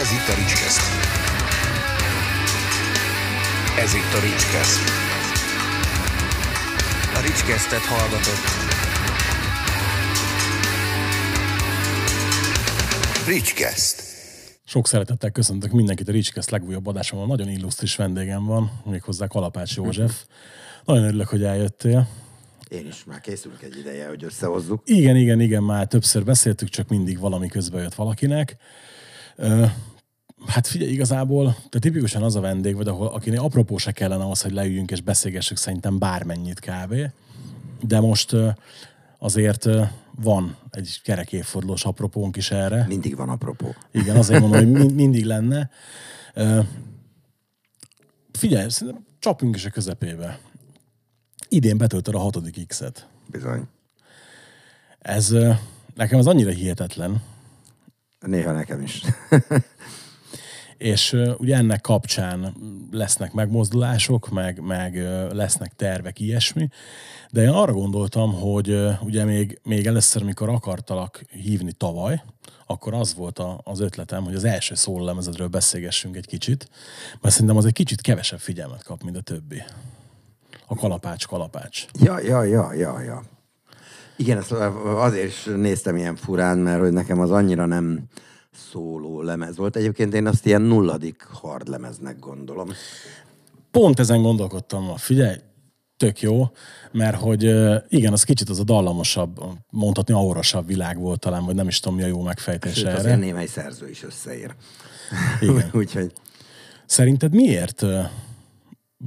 Ez itt a Ricskeszt. Ez itt a Ricskeszt. A Ricskesztet hallgatott. Ricskeszt. Sok szeretettel köszöntök mindenkit a Ricskeszt legújabb adásommal. Nagyon illusztris vendégem van, méghozzá Kalapács József. Nagyon örülök, hogy eljöttél. Én is már készülünk egy ideje, hogy összehozzuk. Igen, igen, igen, már többször beszéltük, csak mindig valami közbe jött valakinek. Hát figyelj, igazából te tipikusan az a vendég vagy, ahol, akinek apropó se kellene az, hogy leüljünk és beszélgessük szerintem bármennyit kb. De most azért van egy kerek évfordulós apropónk is erre. Mindig van apropó. Igen, azért mondom, hogy mind- mindig lenne. Figyelj, szerintem csapjunk is a közepébe. Idén betöltöd a hatodik X-et. Bizony. Ez nekem az annyira hihetetlen, Néha nekem is. és ugye ennek kapcsán lesznek megmozdulások, meg, meg lesznek tervek, ilyesmi, de én arra gondoltam, hogy ugye még, még először, mikor akartalak hívni tavaly, akkor az volt a, az ötletem, hogy az első szólemezedről beszélgessünk egy kicsit, mert szerintem az egy kicsit kevesebb figyelmet kap, mint a többi. A kalapács, kalapács. ja, ja, ja, ja, ja. Igen, ezt azért is néztem ilyen furán, mert hogy nekem az annyira nem szóló lemez volt. Egyébként én azt ilyen nulladik hard lemeznek gondolom. Pont ezen gondolkodtam ma. Figyelj, tök jó, mert hogy igen, az kicsit az a dallamosabb, mondhatni aurasabb világ volt talán, vagy nem is tudom, mi a jó megfejtés Sőt, erre. azért némely szerző is összeér. Igen. Úgyhogy Szerinted miért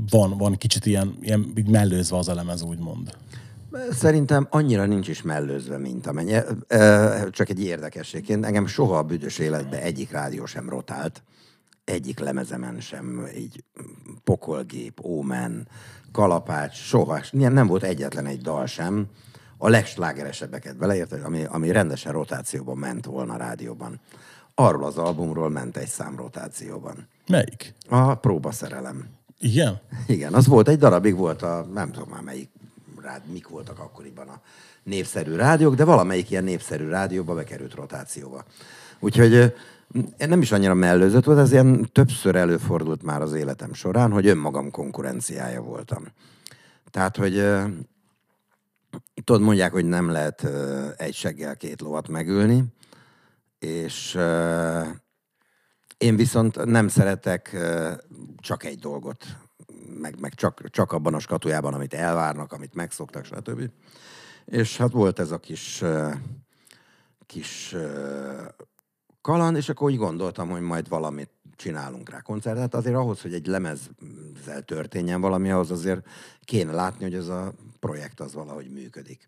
van, van kicsit ilyen, ilyen mellőzve az a lemez, úgymond? Szerintem annyira nincs is mellőzve, mint amennyi. Csak egy érdekességként. Engem soha a büdös életben egyik rádió sem rotált. Egyik lemezemen sem így pokolgép, ómen, kalapács, soha. Nem volt egyetlen egy dal sem. A legslágeresebbeket beleérted, ami, ami rendesen rotációban ment volna a rádióban. Arról az albumról ment egy szám rotációban. Melyik? A próbaszerelem. Igen? Igen, az volt, egy darabig volt a, nem tudom már melyik rád, mik voltak akkoriban a népszerű rádiók, de valamelyik ilyen népszerű rádióba bekerült rotációba. Úgyhogy nem is annyira mellőzött volt, ez ilyen többször előfordult már az életem során, hogy önmagam konkurenciája voltam. Tehát, hogy tudod, mondják, hogy nem lehet egy seggel két lovat megülni, és én viszont nem szeretek csak egy dolgot, meg, meg csak, csak abban a skatujában, amit elvárnak, amit megszoktak, stb. És hát volt ez a kis, kis kaland, és akkor úgy gondoltam, hogy majd valamit csinálunk rá koncertet. Azért ahhoz, hogy egy lemezzel történjen valami, ahhoz azért kéne látni, hogy ez a projekt az valahogy működik.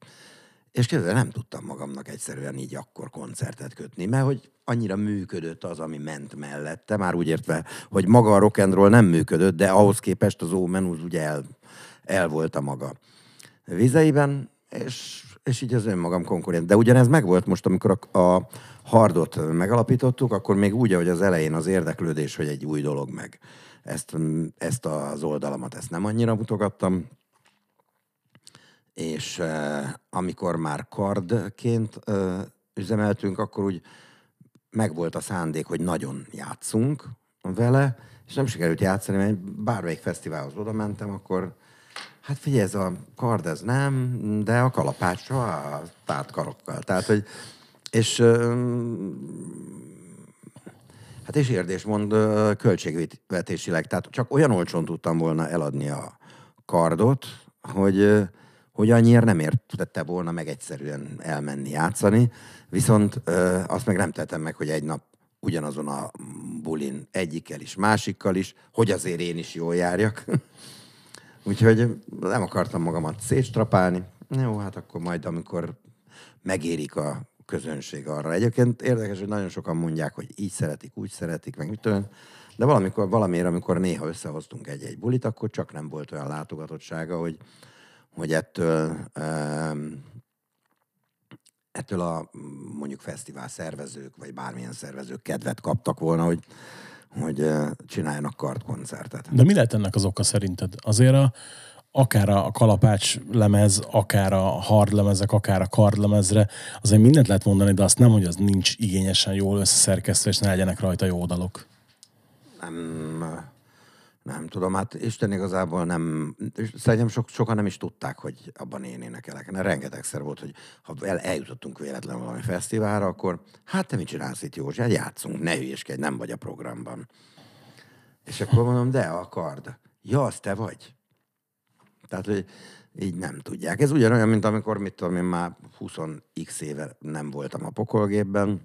És képzeld, nem tudtam magamnak egyszerűen így akkor koncertet kötni, mert hogy annyira működött az, ami ment mellette, már úgy értve, hogy maga a rock and roll nem működött, de ahhoz képest az Omen úgy ugye el, el volt a maga vizeiben, és, és így az önmagam konkurent. De ugyanez megvolt most, amikor a, a hardot megalapítottuk, akkor még úgy, ahogy az elején az érdeklődés, hogy egy új dolog meg. Ezt, ezt az oldalamat, ezt nem annyira mutogattam, és amikor már kardként üzemeltünk, akkor úgy megvolt a szándék, hogy nagyon játszunk vele, és nem sikerült játszani, mert bármelyik fesztiválhoz oda mentem, akkor hát figyelj, ez a kard, ez nem, de a kalapács, ah, tárt karokkal. Tehát, hogy, és Hát és érdésmond ö, költségvetésileg. Tehát csak olyan olcsón tudtam volna eladni a kardot, hogy, hogy annyira nem értette volna meg egyszerűen elmenni játszani, viszont ö, azt meg nem tettem meg, hogy egy nap ugyanazon a bulin egyikkel is, másikkal is, hogy azért én is jól járjak. Úgyhogy nem akartam magamat szétstrapálni. Jó, hát akkor majd, amikor megérik a közönség arra. Egyébként érdekes, hogy nagyon sokan mondják, hogy így szeretik, úgy szeretik, meg mit. De valamikor, valamiért, amikor néha összehoztunk egy-egy bulit, akkor csak nem volt olyan látogatottsága, hogy, hogy ettől, ettől a mondjuk fesztivál szervezők, vagy bármilyen szervezők kedvet kaptak volna, hogy, hogy csináljanak kartkoncertet. De mi lehet ennek az oka szerinted? Azért a, akár a kalapács lemez, akár a hard lemezek, akár a kard lemezre, azért mindent lehet mondani, de azt nem, hogy az nincs igényesen jól összeszerkesztve, és ne legyenek rajta jó dalok. Nem, nem tudom, hát Isten igazából nem, szerintem sok, sokan nem is tudták, hogy abban én énekelek. Mert rengetegszer volt, hogy ha el, eljutottunk véletlenül valami fesztiválra, akkor hát te mit csinálsz itt, Józsi? Hát játszunk, ne hülyeskedj, nem vagy a programban. És akkor mondom, de a kard. Ja, az te vagy. Tehát, hogy így nem tudják. Ez ugyanolyan, mint amikor, mit tudom én, már 20x éve nem voltam a pokolgépben,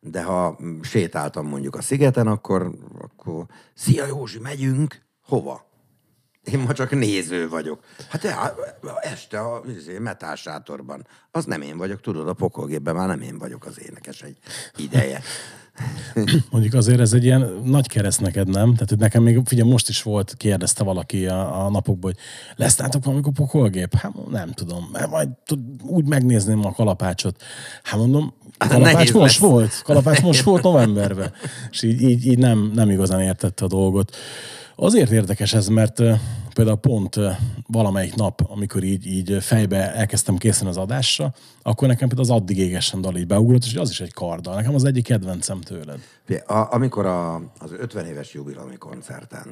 de ha sétáltam mondjuk a szigeten, akkor, akkor szia Józsi, megyünk, hova? Én ma csak néző vagyok. Hát de, este a izé, metal sátorban. Az nem én vagyok, tudod, a pokolgépben már nem én vagyok az énekes egy ideje. Mondjuk azért ez egy ilyen nagy kereszt neked, nem? Tehát nekem még, figyelj, most is volt, kérdezte valaki a, a napokban, hogy lesz nátok valamikor pokolgép? Hát nem tudom, mert majd tud, úgy megnézném a kalapácsot. Hát mondom, kalapács Nehéz most lesz. volt, kalapács most volt novemberben. És így, így, így nem, nem igazán értette a dolgot. Azért érdekes ez, mert például pont valamelyik nap, amikor így, így fejbe elkezdtem készíteni az adásra, akkor nekem például az addig égesen dal így beugrott, és az is egy karddal. Nekem az egyik kedvencem tőled. A, amikor a, az 50 éves jubileumi koncerten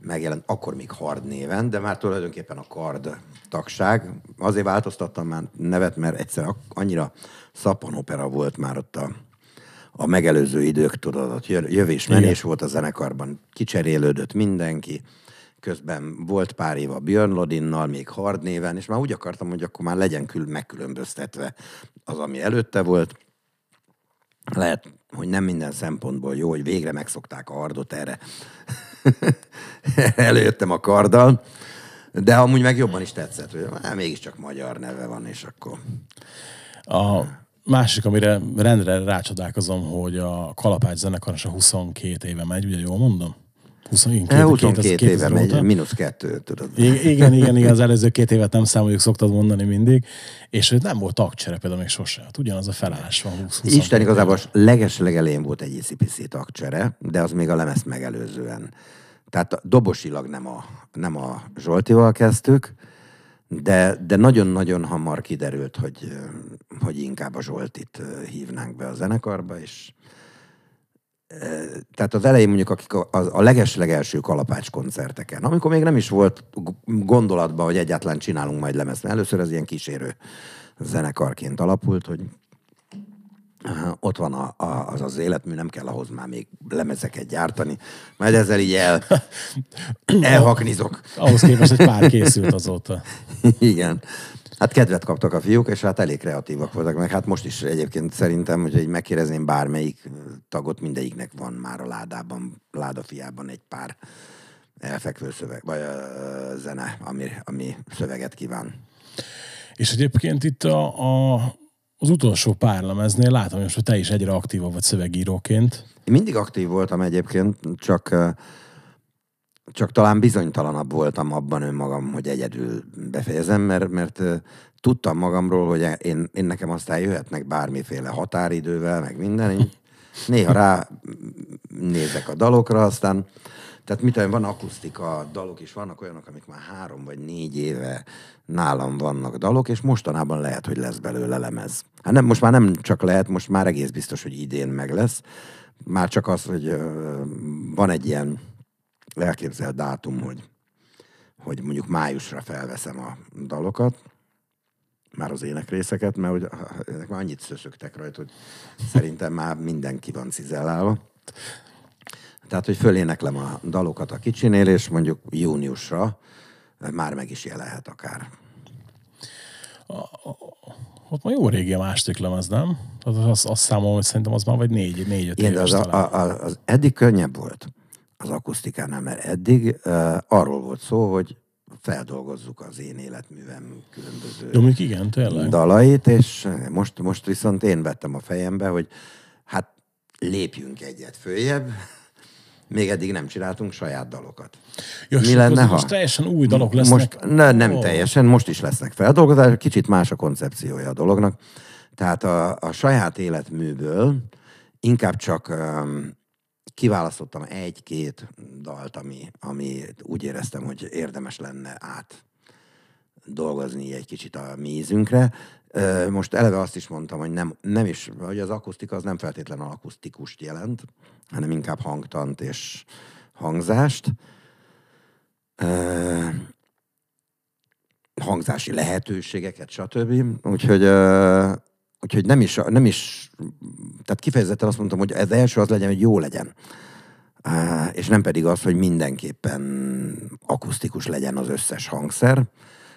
megjelent, akkor még Hard néven, de már tulajdonképpen a Kard tagság. Azért változtattam már nevet, mert egyszer annyira szappanopera volt már ott a, a megelőző idők, tudod, ott jö- jövés-menés volt a zenekarban, kicserélődött mindenki, közben volt pár év a Björn Lodinnal, még Hard néven, és már úgy akartam, hogy akkor már legyen kül- megkülönböztetve az, ami előtte volt, lehet, hogy nem minden szempontból jó, hogy végre megszokták a hardot erre. Előjöttem a karddal, de amúgy meg jobban is tetszett, hogy hát, mégiscsak magyar neve van, és akkor... A másik, amire rendre rácsodálkozom, hogy a Kalapács zenekar is a 22 éve megy, ugye jól mondom? 22, E, 22 éve 2000 megy, óta. mínusz kettő, tudod. Igen, igen, igen, az előző két évet nem számoljuk, szoktad mondani mindig. És hogy nem volt tagcsere például még sose. Hát ugyanaz a felállás van 20 20 Isten igazából leges legelén volt egy ICPC tagcsere, de az még a lemezt megelőzően. Tehát dobosilag nem a, nem a Zsoltival kezdtük, de, de nagyon-nagyon hamar kiderült, hogy, hogy inkább a Zsoltit hívnánk be a zenekarba, és tehát az elején mondjuk akik a, a, leges-legelső kalapács koncerteken, amikor még nem is volt gondolatban, hogy egyáltalán csinálunk majd lemezt, először ez ilyen kísérő zenekarként alapult, hogy ott van a, a, az az életmű, nem kell ahhoz már még lemezeket gyártani. Majd ezzel így el, elhaknizok. Ahhoz képest egy pár készült azóta. Igen. Hát kedvet kaptak a fiúk, és hát elég kreatívak voltak, meg hát most is egyébként szerintem, hogy így megkérdezném bármelyik tagot, mindegyiknek van már a ládában, ládafiában egy pár elfekvő szöveg, vagy ö, zene, ami, ami szöveget kíván. És egyébként itt a, a, az utolsó pár lemeznél látom, hogy most te is egyre aktívabb vagy szövegíróként. Én mindig aktív voltam egyébként, csak, csak talán bizonytalanabb voltam abban önmagam, hogy egyedül befejezem, mert, mert tudtam magamról, hogy én, én nekem aztán jöhetnek bármiféle határidővel, meg minden. Én néha rá nézek a dalokra, aztán tehát mit van akusztika dalok is, vannak olyanok, amik már három vagy négy éve nálam vannak dalok, és mostanában lehet, hogy lesz belőle lemez. Hát nem, most már nem csak lehet, most már egész biztos, hogy idén meg lesz. Már csak az, hogy van egy ilyen elképzelt dátum, hogy, hogy mondjuk májusra felveszem a dalokat, már az énekrészeket, mert hogy, ezek már annyit szöszögtek rajta, hogy szerintem már mindenki van cizellálva. Tehát, hogy föléneklem a dalokat a kicsinél, és mondjuk júniusra már meg is jelenhet akár. Ott már jó régi a második lemez, nem? Tehát azt, azt számolom, hogy szerintem az már vagy négy, négy-öt Igen, de éves az, a, a, az eddig könnyebb volt az akusztikánál, mert eddig uh, arról volt szó, hogy feldolgozzuk az én életművem különböző mondjuk igen, tényleg. dalait, és most, most viszont én vettem a fejembe, hogy hát lépjünk egyet följebb, még eddig nem csináltunk saját dalokat. Ja, Mi lenne, ha? Most teljesen új dalok lesznek. Most, ne, nem Ó. teljesen, most is lesznek feldolgozások, kicsit más a koncepciója a dolognak. Tehát a, a saját életműből inkább csak um, kiválasztottam egy-két dalt, ami, ami úgy éreztem, hogy érdemes lenne át dolgozni egy kicsit a mi ízünkre. Most eleve azt is mondtam, hogy nem, nem is, hogy az akusztika az nem feltétlenül akusztikust jelent, hanem inkább hangtant és hangzást. Ö, hangzási lehetőségeket, stb. Úgyhogy, ö, úgyhogy nem is, nem is, tehát kifejezetten azt mondtam, hogy ez első az legyen, hogy jó legyen. Á, És nem pedig az, hogy mindenképpen akusztikus legyen az összes hangszer.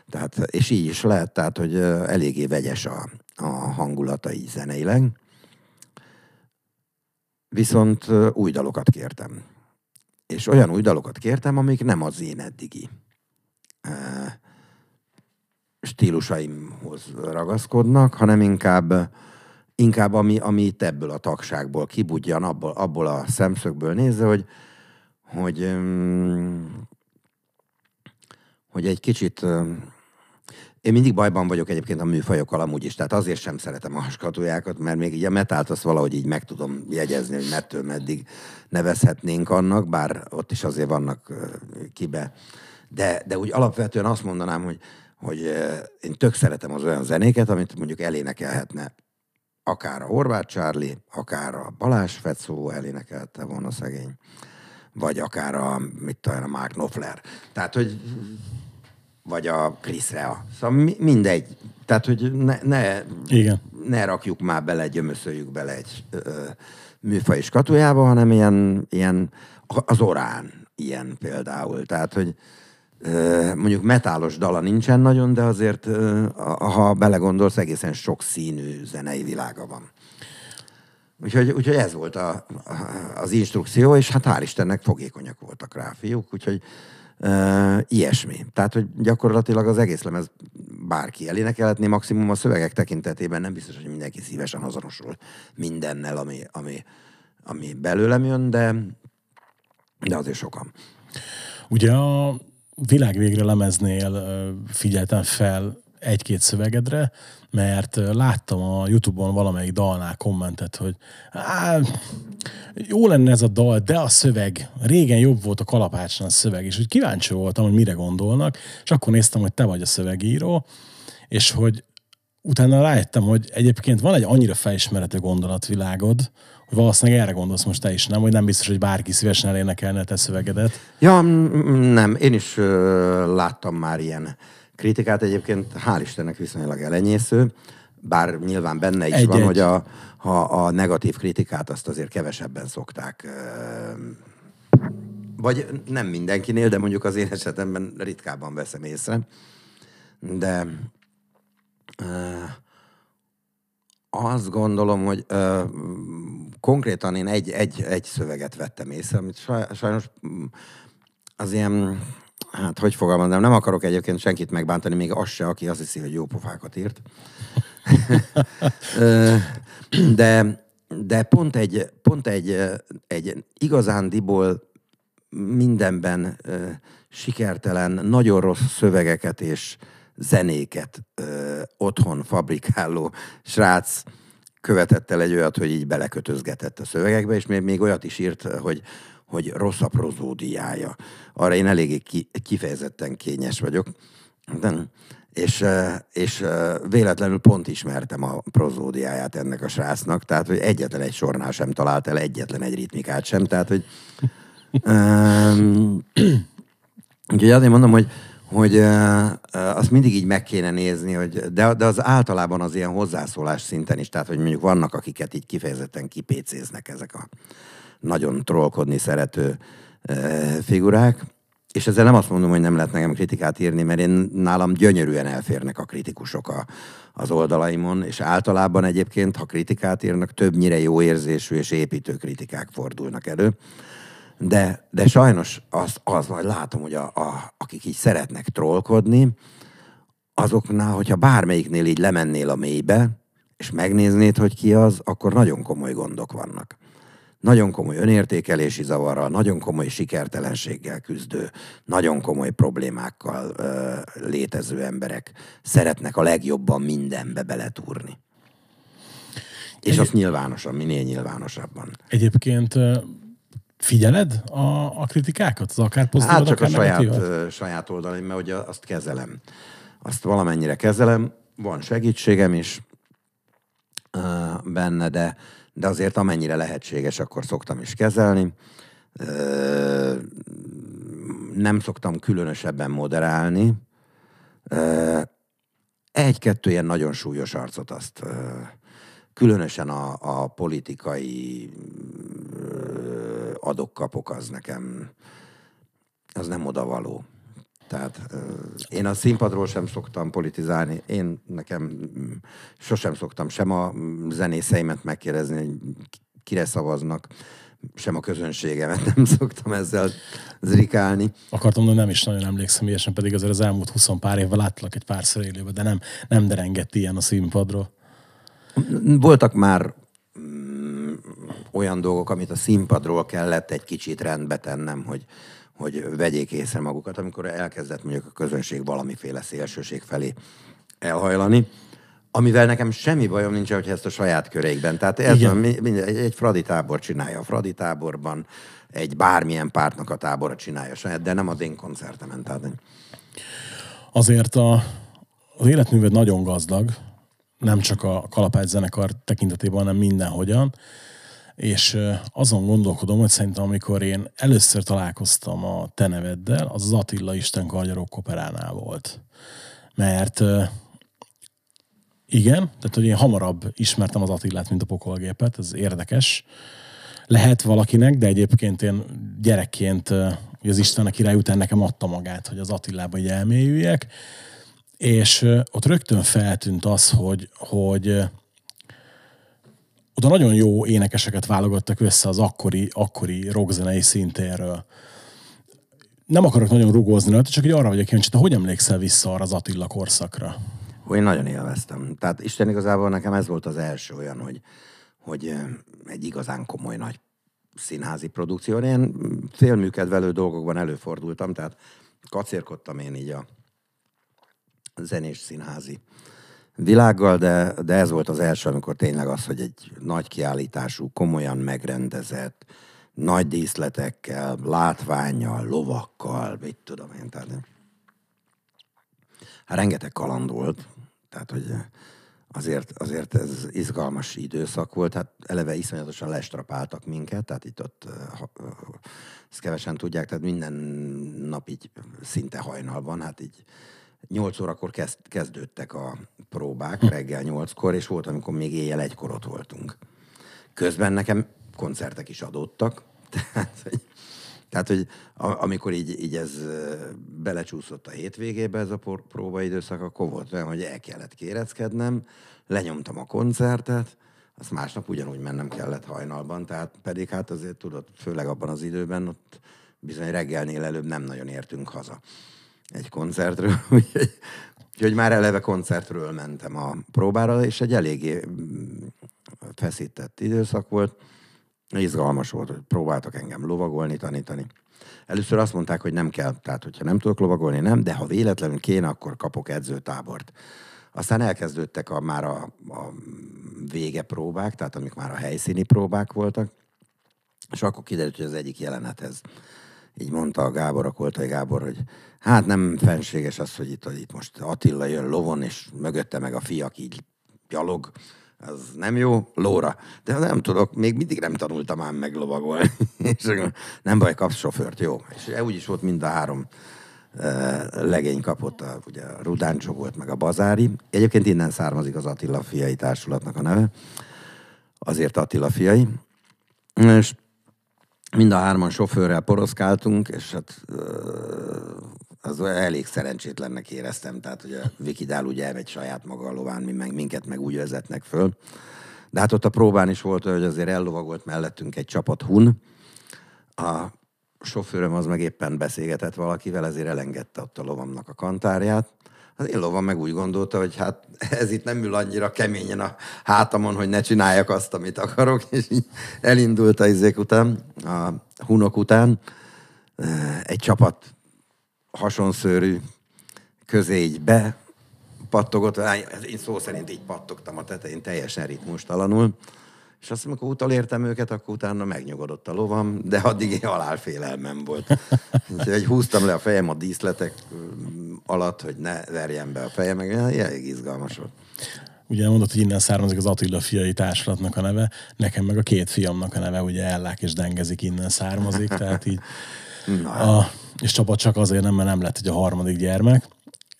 Tehát, és így is lehet, tehát, hogy eléggé vegyes a, a hangulata így zeneileg. Viszont új dalokat kértem. És olyan új dalokat kértem, amik nem az én eddigi stílusaimhoz ragaszkodnak, hanem inkább, inkább ami, ami itt ebből a tagságból kibudjan, abból, abból a szemszögből nézve, hogy, hogy, hogy egy kicsit én mindig bajban vagyok egyébként a műfajokkal amúgy is, tehát azért sem szeretem a skatujákat, mert még így a metált azt valahogy így meg tudom jegyezni, hogy mettől meddig nevezhetnénk annak, bár ott is azért vannak kibe. De, de úgy alapvetően azt mondanám, hogy, hogy én tök szeretem az olyan zenéket, amit mondjuk elénekelhetne akár a Horváth Charlie, akár a Balázs Fecó elénekelte volna szegény, vagy akár a, mit tudom, a Mark Knopfler. Tehát, hogy vagy a Chris Rea. Szóval mi, mindegy. Tehát, hogy ne, ne, Igen. ne rakjuk már bele, gyömöszöljük bele egy ö, műfaj skatujába, hanem ilyen, ilyen, az orán ilyen például. Tehát, hogy ö, mondjuk metálos dala nincsen nagyon, de azért, ö, ha belegondolsz, egészen sok színű zenei világa van. Úgyhogy, úgyhogy ez volt a, a, az instrukció, és hát hál' Istennek fogékonyak voltak rá a fiúk, úgyhogy uh, ilyesmi. Tehát, hogy gyakorlatilag az egész lemez bárki elénekelhetné, maximum a szövegek tekintetében nem biztos, hogy mindenki szívesen azonosul mindennel, ami, ami, ami belőlem jön, de, de azért sokan. Ugye a világ végre lemeznél figyeltem fel egy-két szövegedre, mert láttam a Youtube-on valamelyik dalnál kommentet, hogy jó lenne ez a dal, de a szöveg, régen jobb volt a kalapácson a szöveg, és úgy kíváncsi voltam, hogy mire gondolnak, és akkor néztem, hogy te vagy a szövegíró, és hogy utána rájöttem, hogy egyébként van egy annyira felismerhető gondolatvilágod, hogy valószínűleg erre gondolsz most te is, nem? Hogy nem biztos, hogy bárki szívesen elénekelne a te szövegedet. Ja, nem, én is ö, láttam már ilyen kritikát, egyébként hál' Istennek viszonylag elenyésző, bár nyilván benne is Egy-egy. van, hogy a, ha a negatív kritikát azt azért kevesebben szokták vagy nem mindenkinél, de mondjuk az én esetemben ritkábban veszem észre. De azt gondolom, hogy ö, konkrétan én egy, egy, egy szöveget vettem észre, amit saj- sajnos mm, az ilyen, hát hogy fogalmazom, nem akarok egyébként senkit megbántani, még az se, aki azt hiszi, hogy jó pofákat írt. De, de pont egy, pont egy, egy igazándiból mindenben sikertelen, nagyon rossz szövegeket és zenéket ö, otthon fabrikáló srác követett el egy olyat, hogy így belekötözgetett a szövegekbe, és még, még olyat is írt, hogy, hogy rossz a prozódiája. Arra én eléggé ki, kifejezetten kényes vagyok. De, és, és véletlenül pont ismertem a prozódiáját ennek a srácnak, tehát hogy egyetlen egy sornál sem talált el egyetlen egy ritmikát sem, tehát hogy Um, úgyhogy azért mondom, hogy, hogy uh, azt mindig így meg kéne nézni, hogy, de, de az általában az ilyen hozzászólás szinten is, tehát hogy mondjuk vannak, akiket így kifejezetten kipécéznek ezek a nagyon trollkodni szerető figurák, és ezzel nem azt mondom, hogy nem lehet nekem kritikát írni, mert én nálam gyönyörűen elférnek a kritikusok a, az oldalaimon, és általában egyébként, ha kritikát írnak, többnyire jó érzésű és építő kritikák fordulnak elő. De, de sajnos az, az majd látom, hogy a, a, akik így szeretnek trollkodni, azoknál, hogyha bármelyiknél így lemennél a mélybe, és megnéznéd, hogy ki az, akkor nagyon komoly gondok vannak. Nagyon komoly önértékelési zavarral, nagyon komoly sikertelenséggel küzdő, nagyon komoly problémákkal ö, létező emberek szeretnek a legjobban mindenbe beletúrni. És az nyilvánosan, minél nyilvánosabban. Egyébként figyeled a, a kritikákat, az akár pozitív, Hát csak a akár saját, negatívat? ö, saját oldalim, mert ugye azt kezelem. Azt valamennyire kezelem, van segítségem is benne, de, de azért amennyire lehetséges, akkor szoktam is kezelni. Nem szoktam különösebben moderálni. Egy-kettő ilyen nagyon súlyos arcot azt különösen a, a politikai adok-kapok az nekem az nem odavaló. Tehát én a színpadról sem szoktam politizálni. Én nekem mm, sosem szoktam sem a mm, zenészeimet megkérdezni, hogy ki- kire szavaznak, sem a közönségemet nem szoktam ezzel zrikálni. Akartam mondani, nem is nagyon emlékszem ilyesen, pedig azért az elmúlt 20 pár évvel láttalak egy párszor élőben, de nem, nem derengett ilyen a színpadról. Voltak már mm, olyan dolgok, amit a színpadról kellett egy kicsit rendbe tennem, hogy, hogy vegyék észre magukat, amikor elkezdett mondjuk a közönség valamiféle szélsőség felé elhajlani, amivel nekem semmi bajom nincs, hogyha ezt a saját körékben. Tehát ez Igen. van, egy Fradi tábor csinálja. A Fradi táborban egy bármilyen pártnak a tábora csinálja saját, de nem az én koncertemen. Tehát Azért a, az életműved nagyon gazdag, nem csak a kalapács zenekar tekintetében, hanem mindenhogyan. És azon gondolkodom, hogy szerintem amikor én először találkoztam a te neveddel, az Attila Isten Kargyarok operánál volt. Mert igen, tehát hogy én hamarabb ismertem az Attilát, mint a pokolgépet, ez érdekes. Lehet valakinek, de egyébként én gyerekként az Isten a király után nekem adta magát, hogy az Attilába így elmélyüljek, és ott rögtön feltűnt az, hogy, hogy oda nagyon jó énekeseket válogattak össze az akkori, akkori rockzenei szintéről. Nem akarok nagyon rugózni rajta, csak hogy arra vagyok kíváncsi, te hogy emlékszel vissza arra az Attila korszakra? Ó, Én nagyon élveztem. Tehát Isten igazából nekem ez volt az első olyan, hogy, hogy egy igazán komoly nagy színházi produkció. Én félműkedvelő dolgokban előfordultam, tehát kacérkodtam én így a zenés színházi világgal, de, de ez volt az első, amikor tényleg az, hogy egy nagy kiállítású, komolyan megrendezett, nagy díszletekkel, látványjal, lovakkal, mit tudom én, tehát hát rengeteg kaland volt, tehát hogy azért, azért ez izgalmas időszak volt, hát eleve iszonyatosan lestrapáltak minket, tehát itt ott, ezt kevesen tudják, tehát minden nap így szinte hajnalban, hát így 8 órakor kezd, kezdődtek a próbák, reggel 8-kor, és volt, amikor még éjjel egykor ott voltunk. Közben nekem koncertek is adódtak, tehát, hogy, tehát, hogy amikor így, így ez belecsúszott a hétvégébe ez a próbaidőszak, akkor volt olyan, hogy el kellett kéreckednem, lenyomtam a koncertet, azt másnap ugyanúgy mennem kellett hajnalban, tehát pedig hát azért tudod, főleg abban az időben ott bizony reggelnél előbb nem nagyon értünk haza egy koncertről, úgyhogy, már eleve koncertről mentem a próbára, és egy eléggé mm, feszített időszak volt. Izgalmas volt, hogy próbáltak engem lovagolni, tanítani. Először azt mondták, hogy nem kell, tehát hogyha nem tudok lovagolni, nem, de ha véletlenül kéne, akkor kapok edzőtábort. Aztán elkezdődtek a, már a, a vége próbák, tehát amik már a helyszíni próbák voltak, és akkor kiderült, hogy az egyik jelenethez így mondta a Gábor, a Koltai Gábor, hogy hát nem fenséges az, hogy itt, hogy itt most Attila jön lovon, és mögötte meg a fiak így gyalog, az nem jó, lóra. De nem tudok, még mindig nem tanultam ám meg lovagolni. és nem baj, kapsz sofőrt, jó. És úgy is volt mind a három eh, legény kapott, a, ugye a Rudáncsó volt, meg a Bazári. Egyébként innen származik az Attila fiai társulatnak a neve. Azért Attila fiai. És mind a hárman sofőrrel poroszkáltunk, és hát ö, az elég szerencsétlennek éreztem, tehát hogy a Vikidál ugye elmegy saját maga a lován, mi meg, minket meg úgy vezetnek föl. De hát ott a próbán is volt, hogy azért ellovagolt mellettünk egy csapat hun. A sofőröm az meg éppen beszélgetett valakivel, ezért elengedte ott a lovamnak a kantárját. Az én lovam meg úgy gondolta, hogy hát ez itt nem ül annyira keményen a hátamon, hogy ne csináljak azt, amit akarok, és így elindult a izék után, a hunok után. Egy csapat hasonszőrű közé így be pattogott, én szó szerint így pattogtam a tetején teljesen ritmustalanul, És azt, amikor utolértem őket, akkor utána megnyugodott a lovam, de addig én halálfélelmem volt. Úgyhogy húztam le a fejem a díszletek mm, alatt, hogy ne verjem be a fejem, meg elég izgalmas volt. Ugye mondod, hogy innen származik az Attila fiai társulatnak a neve, nekem meg a két fiamnak a neve, ugye Ellák és Dengezik innen származik, tehát így a, és Csaba csak azért nem, mert nem lett ugye a harmadik gyermek,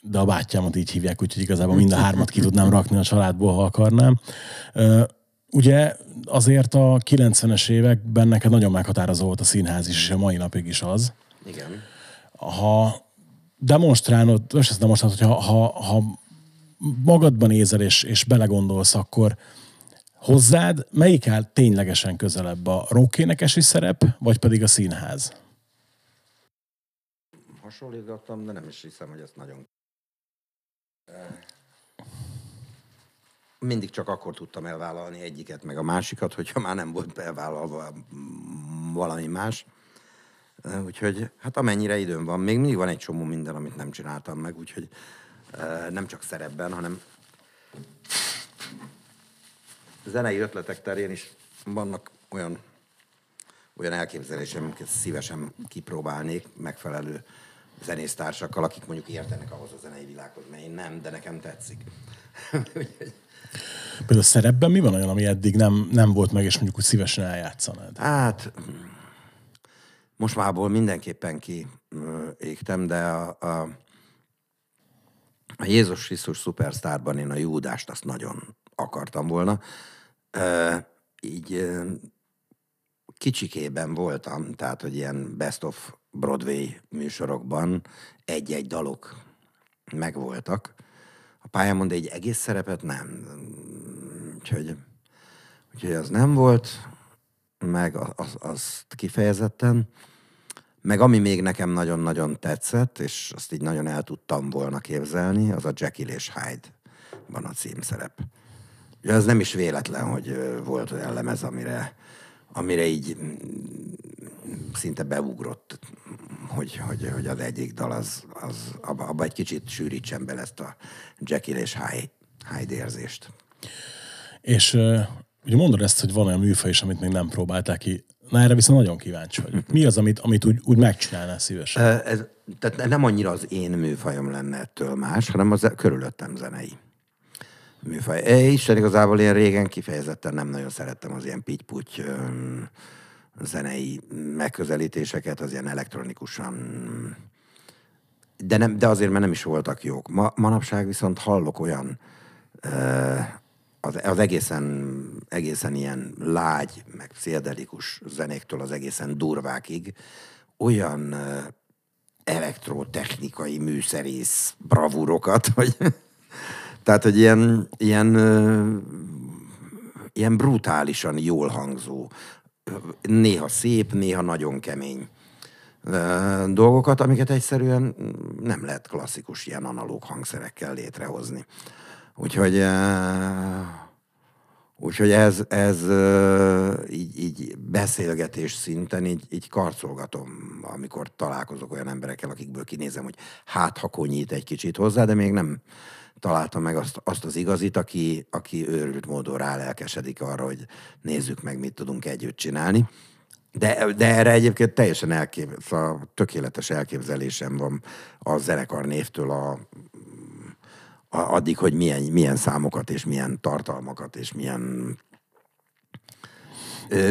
de a bátyámat így hívják, úgyhogy igazából mind a hármat ki tudnám rakni a családból, ha akarnám. Ugye azért a 90-es években neked nagyon meghatározó volt a színház is, és a mai napig is az. Igen. Ha demonstrálod, most ezt demonstrálod, hogy ha, ha, ha magadban nézel és, és belegondolsz, akkor hozzád melyik áll ténylegesen közelebb a rockénekesi szerep, vagy pedig a színház? Hasonlítottam, de nem is hiszem, hogy ezt nagyon... Mindig csak akkor tudtam elvállalni egyiket, meg a másikat, hogyha már nem volt elvállalva valami más. Úgyhogy hát amennyire időm van, még mindig van egy csomó minden, amit nem csináltam meg, úgyhogy nem csak szerepben, hanem zenei ötletek terén is vannak olyan, olyan elképzelésem, amiket szívesen kipróbálnék megfelelő zenésztársakkal, akik mondjuk értenek ahhoz a zenei világhoz, mert én nem, de nekem tetszik. Például a szerepben mi van olyan, ami eddig nem, nem volt meg, és mondjuk úgy szívesen eljátszanád? Hát, most márból mindenképpen kiégtem, de a, a, a Jézus Krisztus szupersztárban én a Júdást azt nagyon akartam volna. Így kicsikében voltam, tehát, hogy ilyen best of Broadway műsorokban egy-egy dalok megvoltak. A pályámon, de egy egész szerepet nem. Úgyhogy, úgyhogy az nem volt, meg az, az kifejezetten. Meg ami még nekem nagyon-nagyon tetszett, és azt így nagyon el tudtam volna képzelni, az a Jekyll és Hyde van a címszerep. Ugye az nem is véletlen, hogy volt olyan lemez, amire, amire így mm, szinte beugrott, hogy, hogy, hogy az egyik dal az, az abba, abba egy kicsit sűrítsen bele ezt a Jekyll és Hyde, Hyde érzést. És ugye mondod ezt, hogy van olyan műfaj is, amit még nem próbálták ki. Na erre viszont nagyon kíváncsi vagyok. Mi az, amit, amit úgy, úgy megcsinálnál szívesen? Ez, tehát nem annyira az én műfajom lenne ettől más, hanem az körülöttem zenei műfaj. É, Isten igazából én régen kifejezetten nem nagyon szerettem az ilyen pitty zenei megközelítéseket, az ilyen elektronikusan de, nem, de azért, mert nem is voltak jók. Ma, manapság viszont hallok olyan az, az egészen, egészen ilyen lágy, meg pszichedelikus zenéktől az egészen durvákig olyan elektrotechnikai műszerész bravúrokat, hogy tehát, hogy ilyen, ilyen, ilyen brutálisan jól hangzó, néha szép, néha nagyon kemény dolgokat, amiket egyszerűen nem lehet klasszikus ilyen analóg hangszerekkel létrehozni. Úgyhogy, úgyhogy ez, ez így, így beszélgetés szinten így, így karcolgatom, amikor találkozok olyan emberekkel, akikből kinézem, hogy hát ha konyít egy kicsit hozzá, de még nem találtam meg azt, azt az igazit, aki, aki őrült módon rálelkesedik arra, hogy nézzük meg, mit tudunk együtt csinálni. De, de erre egyébként teljesen elkép, szóval tökéletes elképzelésem van a zenekar névtől a, a, addig, hogy milyen, milyen számokat és milyen tartalmakat és milyen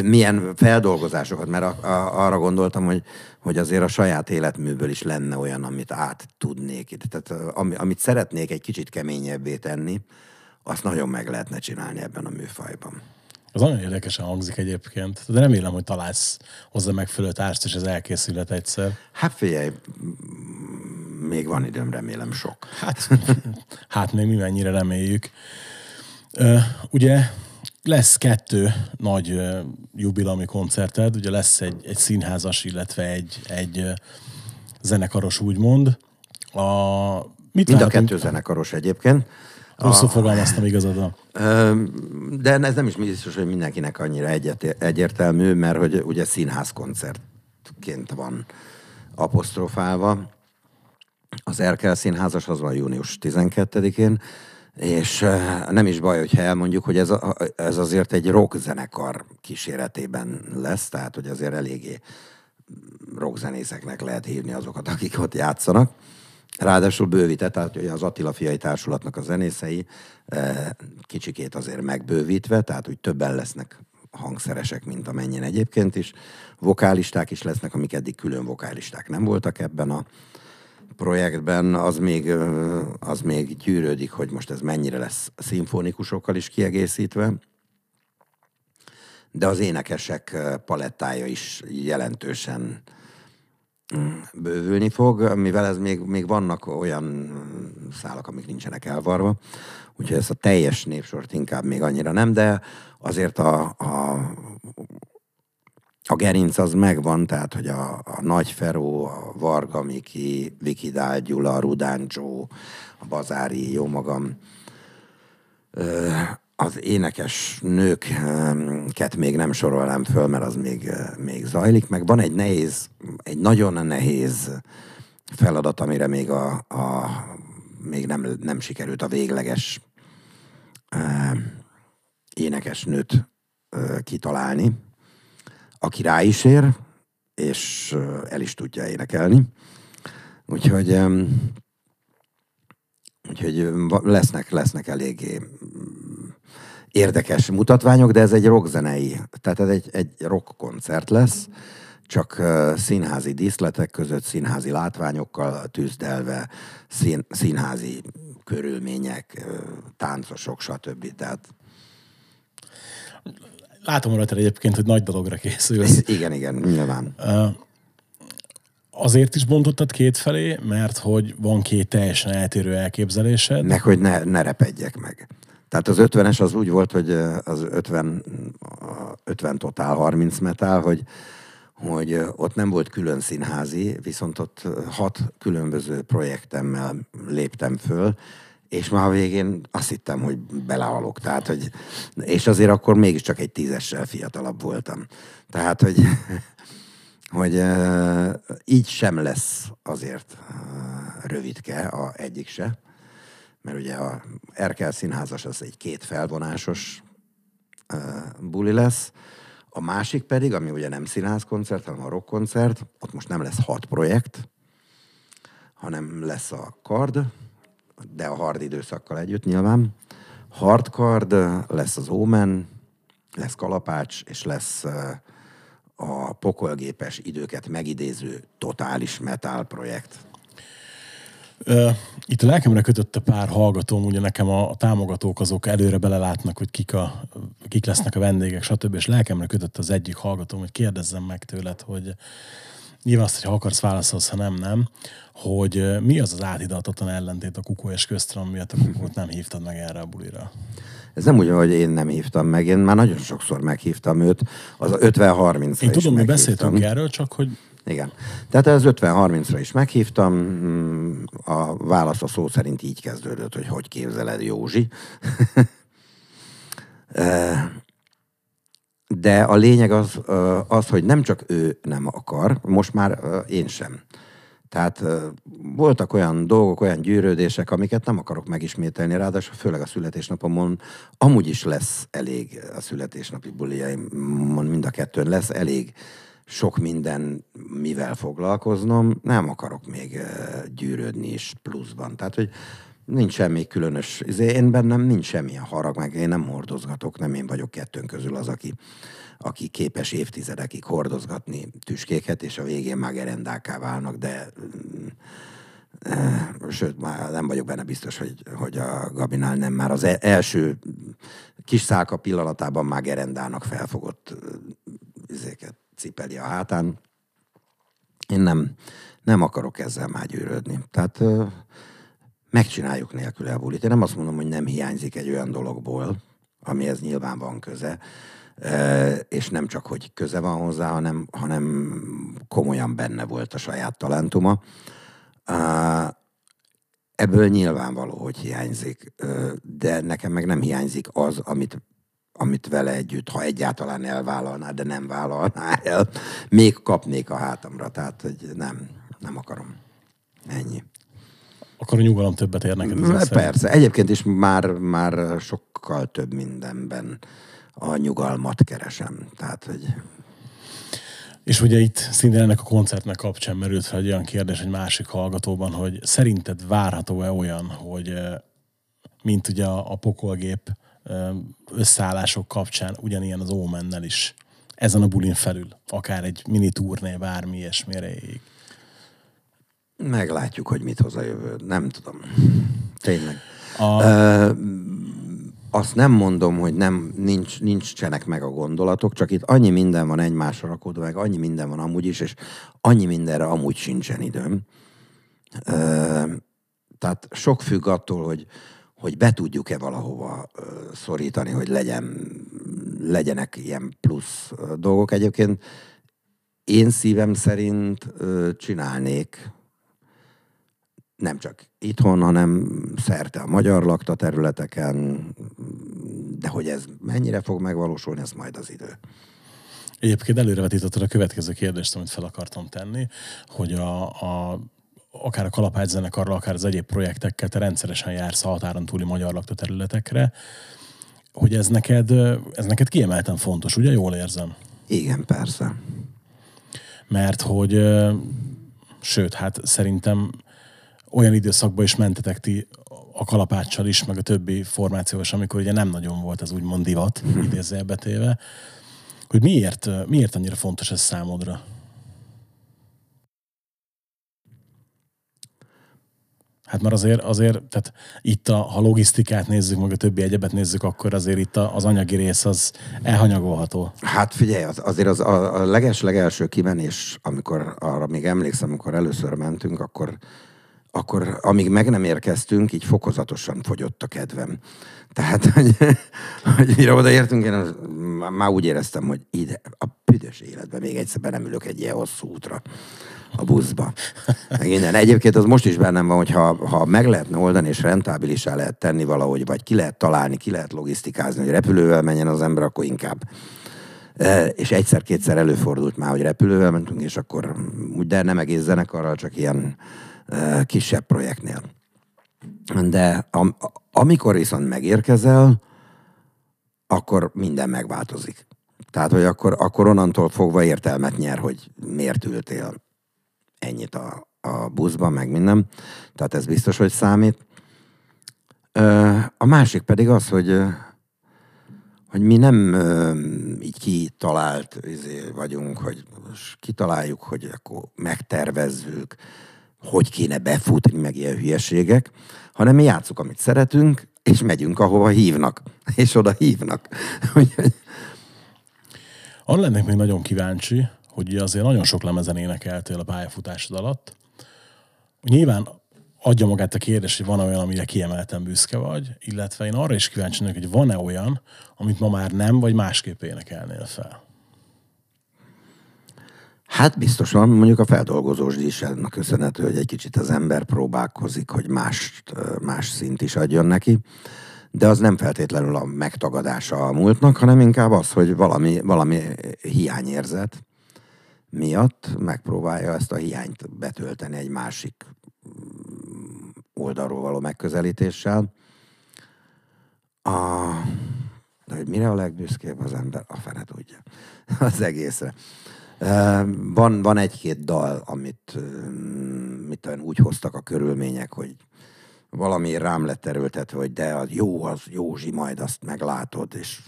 milyen feldolgozásokat, mert a, a, arra gondoltam, hogy, hogy azért a saját életműből is lenne olyan, amit át tudnék. Tehát ami, amit szeretnék egy kicsit keményebbé tenni, azt nagyon meg lehetne csinálni ebben a műfajban. Az nagyon érdekesen hangzik egyébként, de remélem, hogy találsz hozzá megfelelő társt, és ez elkészülhet egyszer. Hát figyelj, még van időm, remélem sok. Hát, hát még mi mennyire reméljük. Ugye lesz kettő nagy jubilami koncerted, ugye lesz egy, egy színházas, illetve egy, egy zenekaros úgymond. A, mit Mind a kettő zenekaros egyébként. Rosszul fogalmaztam igazad De ez nem is biztos, hogy mindenkinek annyira egyet, egyértelmű, mert hogy ugye színházkoncertként van apostrofálva. Az Erkel Színházas az van június 12-én, És nem is baj, hogyha elmondjuk, hogy ez, a, ez azért egy rock zenekar kíséretében lesz, tehát hogy azért eléggé rockzenészeknek lehet hívni azokat, akik ott játszanak. Ráadásul bővített, tehát hogy az Attila Fiai Társulatnak a zenészei kicsikét azért megbővítve, tehát úgy többen lesznek hangszeresek, mint amennyien egyébként is. Vokálisták is lesznek, amik eddig külön vokálisták nem voltak ebben a projektben, az még, az még gyűrődik, hogy most ez mennyire lesz szimfonikusokkal is kiegészítve. De az énekesek palettája is jelentősen bővülni fog, mivel ez még, még vannak olyan szálak, amik nincsenek elvarva, úgyhogy ezt a teljes népsort inkább még annyira nem, de azért a, a, a gerinc az megvan, tehát hogy a, a Nagy Feró, a Varga Miki, Viki Dál Gyula, Rudán Joe, a Bazári, jó magam, az énekes nőket még nem sorolnám föl, mert az még, még zajlik, meg van egy nehéz, egy nagyon nehéz feladat, amire még, a, a, még nem, nem sikerült a végleges énekes nőt kitalálni, aki rá is ér, és el is tudja énekelni. Úgyhogy Úgyhogy lesznek, lesznek eléggé érdekes mutatványok, de ez egy rockzenei, tehát ez egy, egy rock koncert lesz, csak színházi díszletek között, színházi látványokkal tűzdelve, szín, színházi körülmények, táncosok, stb. Tehát Látom rajta egyébként, hogy nagy dologra készülsz. Igen, igen, nyilván. Azért is bontottad két felé, mert hogy van két teljesen eltérő elképzelésed. Meg, hogy ne, ne repedjek meg. Tehát az 50-es az úgy volt, hogy az 50, 50 totál 30 metál, hogy, hogy ott nem volt külön színházi, viszont ott hat különböző projektemmel léptem föl, és már a végén azt hittem, hogy belehalok. Tehát, hogy, és azért akkor mégiscsak egy tízessel fiatalabb voltam. Tehát, hogy, hogy így sem lesz azért rövidke a egyik se mert ugye a Erkel színházas az egy két felvonásos buli lesz, a másik pedig, ami ugye nem színházkoncert, hanem a rockkoncert, ott most nem lesz hat projekt, hanem lesz a kard, de a hard időszakkal együtt nyilván. Hardcard, lesz az Omen, lesz Kalapács, és lesz a pokolgépes időket megidéző totális metal projekt. Itt a lelkemre kötötte pár hallgatóm, ugye nekem a, támogatók azok előre belelátnak, hogy kik, a, kik lesznek a vendégek, stb. És lelkemre kötött az egyik hallgatóm, hogy kérdezzem meg tőled, hogy nyilván azt, hogy ha akarsz válaszolsz, ha nem, nem, hogy mi az az átidatatlan ellentét a Kukó és köztön, miatt a Kukót nem hívtad meg erre a bulira? Ez nem úgy, hogy én nem hívtam meg, én már nagyon sokszor meghívtam őt, az a 50-30 Én tudom, mi beszéltünk erről, csak hogy igen. Tehát az 50-30-ra is meghívtam, mm, a válasz a szó szerint így kezdődött, hogy hogy képzeled Józsi. De a lényeg az, az, hogy nem csak ő nem akar, most már én sem. Tehát voltak olyan dolgok, olyan gyűrődések, amiket nem akarok megismételni, ráadásul főleg a születésnapomon amúgy is lesz elég a születésnapi buliaimon, mind a kettőn lesz elég sok minden mivel foglalkoznom, nem akarok még gyűrődni is pluszban. Tehát, hogy nincs semmi különös, izé, én bennem nincs semmilyen harag, meg én nem hordozgatok, nem én vagyok kettőn közül az, aki, aki képes évtizedekig hordozgatni tüskéket, és a végén már gerendáká válnak, de mm, sőt, már nem vagyok benne biztos, hogy, hogy a Gabinál nem már az e-, első kis szálka pillanatában már gerendának felfogott izéket cipeli a hátán. Én nem, nem akarok ezzel már gyűrődni. Tehát megcsináljuk nélkül a bulit. Én nem azt mondom, hogy nem hiányzik egy olyan dologból, amihez nyilván van köze, és nem csak, hogy köze van hozzá, hanem, hanem komolyan benne volt a saját talentuma. Ebből nyilvánvaló, hogy hiányzik, de nekem meg nem hiányzik az, amit amit vele együtt, ha egyáltalán elvállalná, de nem vállalná el, még kapnék a hátamra. Tehát, hogy nem, nem akarom. Ennyi. Akkor a nyugalom többet ér neked szerint. Persze, egyébként is már, már sokkal több mindenben a nyugalmat keresem. Tehát, hogy És ugye itt szintén ennek a koncertnek kapcsán merült fel egy olyan kérdés egy másik hallgatóban, hogy szerinted várható-e olyan, hogy mint ugye a, a pokolgép összeállások kapcsán ugyanilyen az Omennel is ezen a bulin felül, akár egy mini turné, bármi ilyesmire ég. Meglátjuk, hogy mit hoz a jövő. Nem tudom. Tényleg. A, Ö, azt nem mondom, hogy nem, nincs, nincsenek meg a gondolatok, csak itt annyi minden van egymásra rakódva, meg annyi minden van amúgy is, és annyi mindenre amúgy sincsen időm. Ö, tehát sok függ attól, hogy, hogy be tudjuk-e valahova ö, szorítani, hogy legyen, legyenek ilyen plusz dolgok. Egyébként én szívem szerint ö, csinálnék nem csak itthon, hanem szerte a magyar lakta területeken, de hogy ez mennyire fog megvalósulni, ez majd az idő. Egyébként előrevetítetted a következő kérdést, amit fel akartam tenni, hogy a, a akár a kalapács zenekarral, akár az egyéb projektekkel te rendszeresen jársz a határon túli magyar lakta területekre, hogy ez neked, ez neked kiemelten fontos, ugye? Jól érzem. Igen, persze. Mert hogy, sőt, hát szerintem olyan időszakban is mentetek ti a kalapáccsal is, meg a többi formációval amikor ugye nem nagyon volt ez úgymond divat, idézőjelbe téve, hogy miért, miért annyira fontos ez számodra? Hát már azért, azért tehát itt, a, ha logisztikát nézzük, meg a többi egyebet nézzük, akkor azért itt a, az anyagi rész az elhanyagolható. Hát figyelj, az, azért az a, a leges legelső kimenés, amikor arra még emlékszem, amikor először mentünk, akkor, akkor amíg meg nem érkeztünk, így fokozatosan fogyott a kedvem. Tehát, hogy, hogy mire odaértünk, én az, má- már úgy éreztem, hogy ide, a büdös életben még egyszer be nem ülök egy ilyen hosszú útra a buszba. Meg innen. Egyébként az most is bennem van, hogy ha, ha meg lehetne oldani, és rentábilisá lehet tenni valahogy, vagy ki lehet találni, ki lehet logisztikázni, hogy repülővel menjen az ember, akkor inkább. E, És egyszer-kétszer előfordult már, hogy repülővel mentünk, és akkor de nem egész zenekarral, csak ilyen kisebb projektnél. De am, amikor viszont megérkezel, akkor minden megváltozik. Tehát, hogy akkor, akkor onnantól fogva értelmet nyer, hogy miért ültél ennyit a, a buszban, meg minden. Tehát ez biztos, hogy számít. A másik pedig az, hogy hogy mi nem így kitalált izé, vagyunk, hogy most kitaláljuk, hogy akkor megtervezzük, hogy kéne befutni, meg ilyen hülyeségek, hanem mi játszuk, amit szeretünk, és megyünk, ahova hívnak, és oda hívnak. Arra lennék még nagyon kíváncsi, hogy azért nagyon sok lemezen énekeltél a pályafutásod alatt. Nyilván adja magát a kérdés, hogy van olyan, amire kiemelten büszke vagy, illetve én arra is kíváncsi vagyok, hogy van-e olyan, amit ma már nem, vagy másképp énekelnél fel. Hát biztos van, mondjuk a feldolgozós is annak köszönhető, hogy egy kicsit az ember próbálkozik, hogy más, más szint is adjon neki. De az nem feltétlenül a megtagadása a múltnak, hanem inkább az, hogy valami, valami hiányérzet miatt megpróbálja ezt a hiányt betölteni egy másik mm, oldalról való megközelítéssel. A, de hogy mire a legbüszkébb az ember? A fene tudja. Az egészre. Van, van egy-két dal, amit mit tudom, úgy hoztak a körülmények, hogy valami rám lett erőltetve, hogy de az jó, az Józsi, majd azt meglátod, és,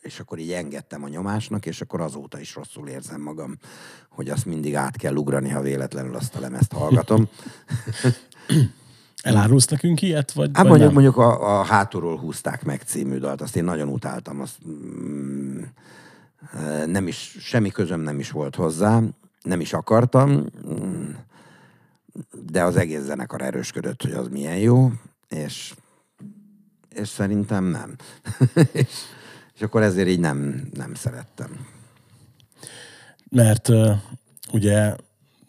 és akkor így engedtem a nyomásnak, és akkor azóta is rosszul érzem magam, hogy azt mindig át kell ugrani, ha véletlenül azt a lemezt hallgatom. Elárulsz nekünk ilyet, vagy, Hát vagy mondjuk, nem? mondjuk a, a Hátulról húzták meg című dalt, azt én nagyon utáltam, azt mm, nem is, semmi közöm nem is volt hozzá, nem is akartam, de az egész zenekar erősködött, hogy az milyen jó, és, és szerintem nem. és, és akkor ezért így nem, nem szerettem. Mert ugye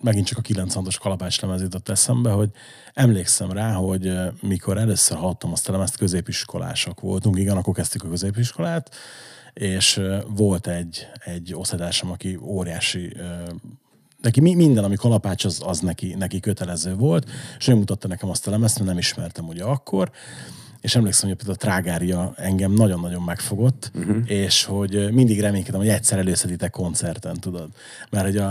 megint csak a 96-os kalapács lemez jutott eszembe, hogy emlékszem rá, hogy mikor először hallottam azt a lemezt, középiskolások voltunk, igen, akkor kezdtük a középiskolát, és volt egy, egy osztálytársam, aki óriási neki mi- minden, ami kalapács, az, az neki, neki kötelező volt, és ő mutatta nekem azt a lemezt, mert nem ismertem ugye akkor, és emlékszem, hogy például a Trágária engem nagyon-nagyon megfogott, uh-huh. és hogy mindig reménykedem, hogy egyszer előszeditek koncerten, tudod. Mert hogy a,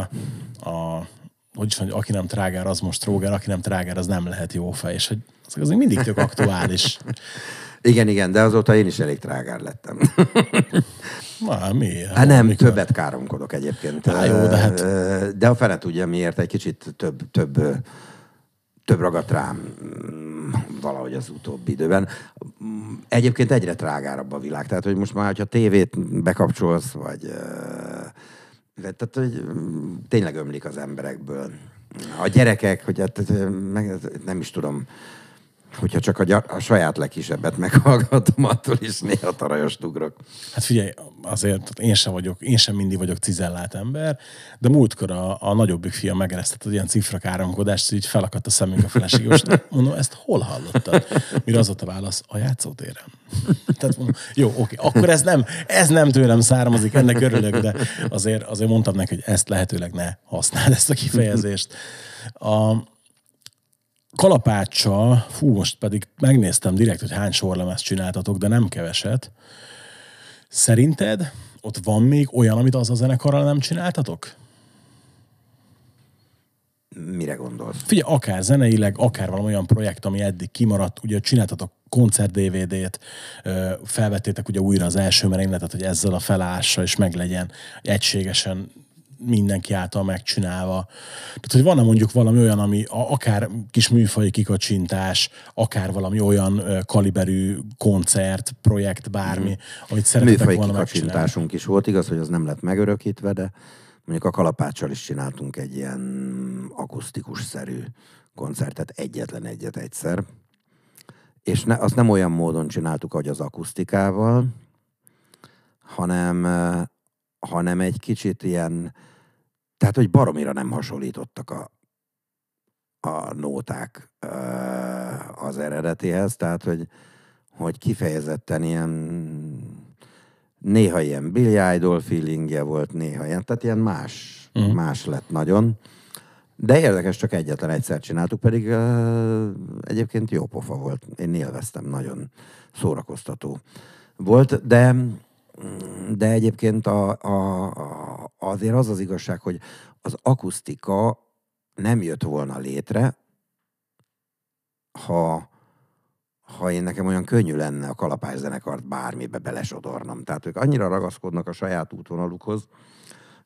a hogy is mondja, aki nem trágár, az most trógár, aki nem trágár, az nem lehet jó fej, és hogy az azért mindig tök aktuális. Igen, igen, de azóta én is elég trágár lettem. Na, miért? Hát nem, Mikor? többet káromkodok egyébként. Á, jó, de hát- De a fene tudja miért, egy kicsit több, több, több ragadt rám mm, valahogy az utóbbi időben. Mm, Egyébként egyre trágárabb a világ. Tehát, hogy most már, hogyha tévét bekapcsolsz, vagy... Tehát, hogy mm, tényleg ömlik az emberekből. A gyerekek, hogy hát, meg, nem is tudom, hogyha csak a, gyar- a saját legkisebbet meghallgatom, attól is néha tarajost ugrok. Hát figyelj, azért én sem vagyok, én sem mindig vagyok cizellált ember, de múltkor a, a nagyobbik fia megeresztett az ilyen cifra káromkodást, így felakadt a szemünk a feleség. Most mondom, ezt hol hallottad? Mire az volt a válasz? A játszótéren. Tehát mondom, jó, oké, akkor ez nem, ez nem tőlem származik, ennek örülök, de azért, azért mondtam neki, hogy ezt lehetőleg ne használd, ezt a kifejezést. A, kalapáccsal, fú, most pedig megnéztem direkt, hogy hány sorlemezt csináltatok, de nem keveset. Szerinted ott van még olyan, amit az a zenekarral nem csináltatok? Mire gondolsz? Figyelj, akár zeneileg, akár valami olyan projekt, ami eddig kimaradt, ugye csináltatok koncert DVD-t, felvettétek ugye újra az első merényletet, hogy ezzel a felállással is meglegyen egységesen mindenki által megcsinálva. Tehát, hogy van-e mondjuk valami olyan, ami a- akár kis műfai kikacsintás, akár valami olyan kaliberű koncert, projekt, bármi, amit szeretetek Műfai volna megcsinálni. is volt, igaz, hogy az nem lett megörökítve, de mondjuk a kalapáccsal is csináltunk egy ilyen akusztikus-szerű koncertet, egyetlen egyet egyszer. És ne, azt nem olyan módon csináltuk, ahogy az akusztikával, hanem, hanem egy kicsit ilyen, tehát, hogy baromira nem hasonlítottak a, a nóták az eredetihez, tehát, hogy, hogy kifejezetten ilyen néha ilyen Billy Idol feelingje volt, néha ilyen, tehát ilyen más, uh-huh. más lett nagyon. De érdekes, csak egyetlen egyszer csináltuk, pedig uh, egyébként jó pofa volt. Én élveztem, nagyon szórakoztató volt, de de egyébként a, a, azért az az igazság, hogy az akusztika nem jött volna létre, ha, ha én nekem olyan könnyű lenne a kalapás zenekart bármibe belesodornom. Tehát ők annyira ragaszkodnak a saját útvonalukhoz,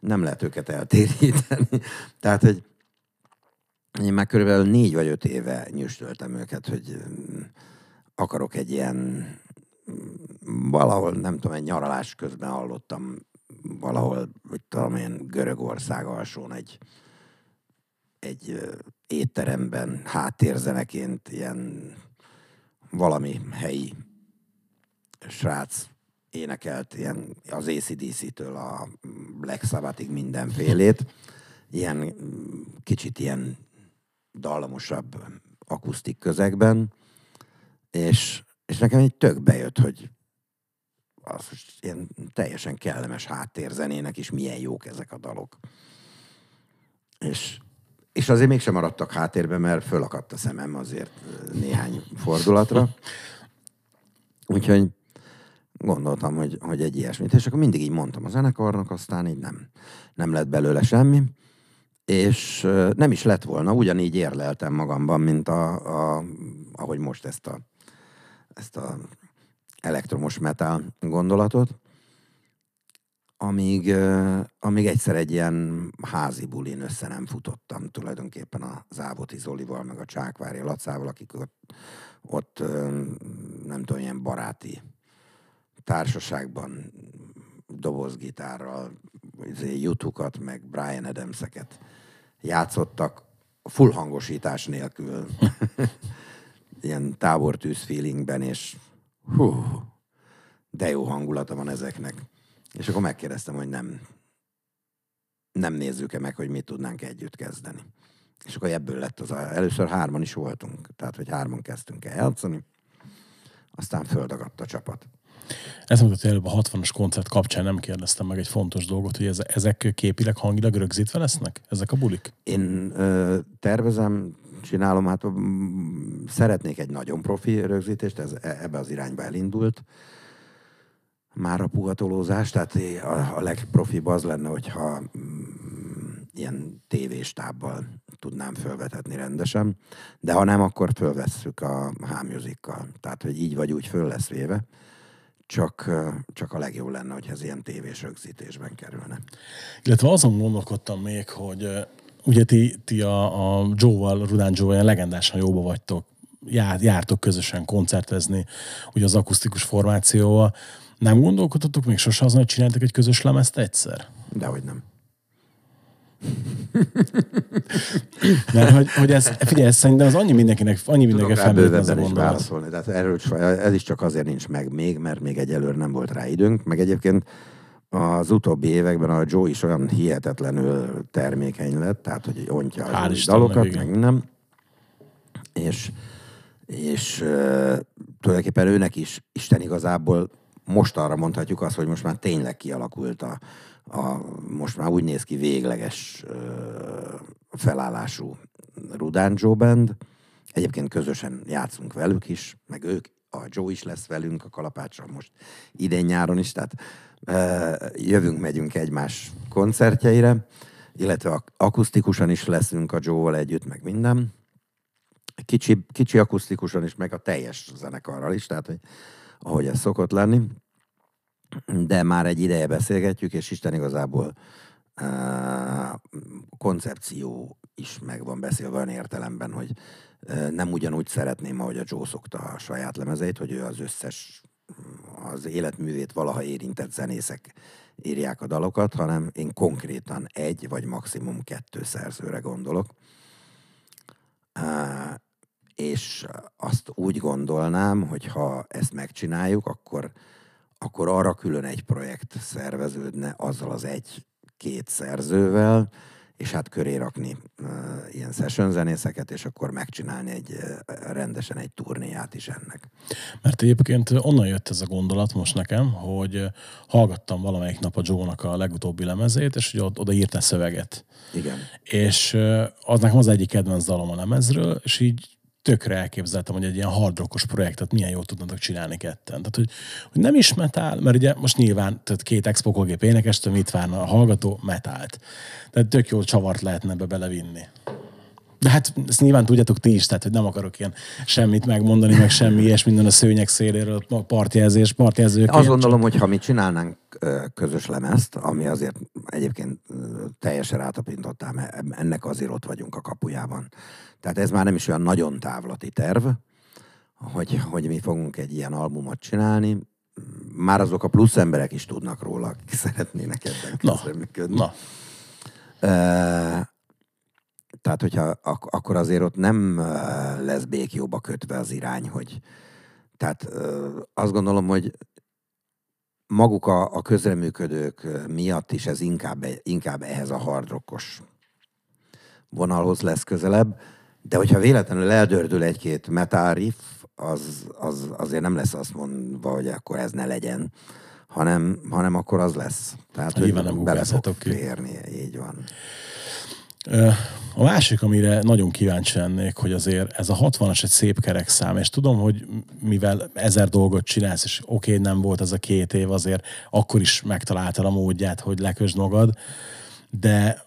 nem lehet őket eltéríteni. Tehát, hogy én már körülbelül négy vagy öt éve nyüstöltem őket, hogy mm, akarok egy ilyen valahol, nem tudom, egy nyaralás közben hallottam valahol, hogy tudom én, Görögország alsón egy, egy étteremben háttérzeneként ilyen valami helyi srác énekelt ilyen az ACDC-től a Black Sabbathig mindenfélét, ilyen kicsit ilyen dallamosabb akusztik közegben, és, és nekem egy tök bejött, hogy az most ilyen teljesen kellemes háttérzenének is milyen jók ezek a dalok. És, és azért mégsem maradtak háttérbe, mert fölakadt a szemem azért néhány fordulatra. Úgyhogy gondoltam, hogy, hogy egy ilyesmit. És akkor mindig így mondtam a zenekarnak, aztán így nem, nem lett belőle semmi. És nem is lett volna, ugyanígy érleltem magamban, mint a, a, ahogy most ezt a, ezt a elektromos metal gondolatot, amíg, amíg egyszer egy ilyen házi bulin össze nem futottam tulajdonképpen a Závoti Zolival, meg a Csákvári Lacával, akik ott, ott nem tudom, ilyen baráti társaságban dobozgitárral izé, jutukat, meg Brian Adamseket játszottak full hangosítás nélkül. Ilyen tábortűz feelingben, és hú, de jó hangulata van ezeknek. És akkor megkérdeztem, hogy nem, nem nézzük-e meg, hogy mit tudnánk együtt kezdeni. És akkor ebből lett az, a, először hárman is voltunk, tehát hogy hárman kezdtünk el játszani, aztán földagadt a csapat. Ezt mondtad, hogy előbb a 60-as koncert kapcsán nem kérdeztem meg egy fontos dolgot, hogy ez- ezek képileg, hangilag rögzítve lesznek? Ezek a bulik? Én ö, tervezem, csinálom, hát szeretnék egy nagyon profi rögzítést, ez e- ebbe az irányba elindult. Már a puhatolózás, tehát a, legprofibb az lenne, hogyha ilyen tévéstábbal tudnám fölvetetni rendesen, de ha nem, akkor fölvesszük a H-Music-kal. Tehát, hogy így vagy úgy föl lesz véve, csak, csak a legjobb lenne, hogy ez ilyen tévés rögzítésben kerülne. Illetve azon gondolkodtam még, hogy ugye ti, ti a, a Joe-val, Rudán Joe-val ilyen legendásan jóba vagytok, jár, jártok közösen koncertezni, ugye az akusztikus formációval. Nem gondolkodtatok még sose azon, hogy csináltak egy közös lemezt egyszer? Dehogy nem. Mert hogy, hogy ez, figyelj, ez szerintem az annyi mindenkinek, annyi mindenkinek felmerült ez a gondolat. válaszolni. Tehát erről ez is csak azért nincs meg még, mert még egyelőre nem volt rá időnk. Meg egyébként az utóbbi években a Joe is olyan hihetetlenül termékeny lett, tehát hogy ontja Istennek, dalokat, meg minden. És, és uh, tulajdonképpen őnek is Isten igazából most arra mondhatjuk azt, hogy most már tényleg kialakult a, a most már úgy néz ki végleges uh, felállású Rudán Joe Band. Egyébként közösen játszunk velük is, meg ők, a Joe is lesz velünk a kalapáccsal most idén nyáron is, tehát uh, jövünk, megyünk egymás koncertjeire, illetve ak- akusztikusan is leszünk a Joe-val együtt, meg minden. Kicsi, kicsi akusztikusan is, meg a teljes zenekarral is, tehát hogy, ahogy ez szokott lenni. De már egy ideje beszélgetjük, és Isten igazából uh, koncepció is meg van beszélve olyan értelemben, hogy nem ugyanúgy szeretném, ahogy a Joe szokta a saját lemezeit, hogy ő az összes az életművét valaha érintett zenészek írják a dalokat, hanem én konkrétan egy vagy maximum kettő szerzőre gondolok. És azt úgy gondolnám, hogy ha ezt megcsináljuk, akkor, akkor arra külön egy projekt szerveződne azzal az egy-két szerzővel, és hát köré rakni ilyen session zenészeket, és akkor megcsinálni egy rendesen egy turnéját is ennek. Mert egyébként onnan jött ez a gondolat most nekem, hogy hallgattam valamelyik nap a Joe-nak a legutóbbi lemezét, és ugye oda írta szöveget. Igen. És az nekem az egyik kedvenc dalom a lemezről, és így tökre elképzeltem, hogy egy ilyen hardrockos projektet milyen jól tudnátok csinálni ketten. Tehát, hogy, hogy nem is metál, mert ugye most nyilván tehát két expokogép énekestől mit várna a hallgató? Metált. Tehát tök jól csavart lehetne ebbe belevinni. De hát ezt nyilván tudjátok ti is, tehát hogy nem akarok ilyen semmit megmondani, meg semmi és minden a szőnyeg széléről, a partjelzés, partjelzők. Azt gondolom, hogy ha mi csinálnánk közös lemezt, ami azért egyébként teljesen rátapintottál, mert ennek azért ott vagyunk a kapujában. Tehát ez már nem is olyan nagyon távlati terv, hogy, hogy mi fogunk egy ilyen albumot csinálni. Már azok a plusz emberek is tudnak róla, akik szeretnének ebben közreműködni. na, tehát, hogyha ak- akkor azért ott nem lesz békjóba kötve az irány, hogy tehát azt gondolom, hogy maguk a, a közreműködők miatt is ez inkább, inkább ehhez a hardrockos vonalhoz lesz közelebb, de hogyha véletlenül eldördül egy-két metal riff, az, az azért nem lesz azt mondva, hogy akkor ez ne legyen, hanem, hanem akkor az lesz. Tehát, hogy Nyilván nem bele fog ki. férni, így van. A másik, amire nagyon kíváncsi lennék, hogy azért ez a 60-as egy szép kerek szám, és tudom, hogy mivel ezer dolgot csinálsz, és oké, okay, nem volt ez a két év, azért akkor is megtaláltad a módját, hogy lekösd magad, de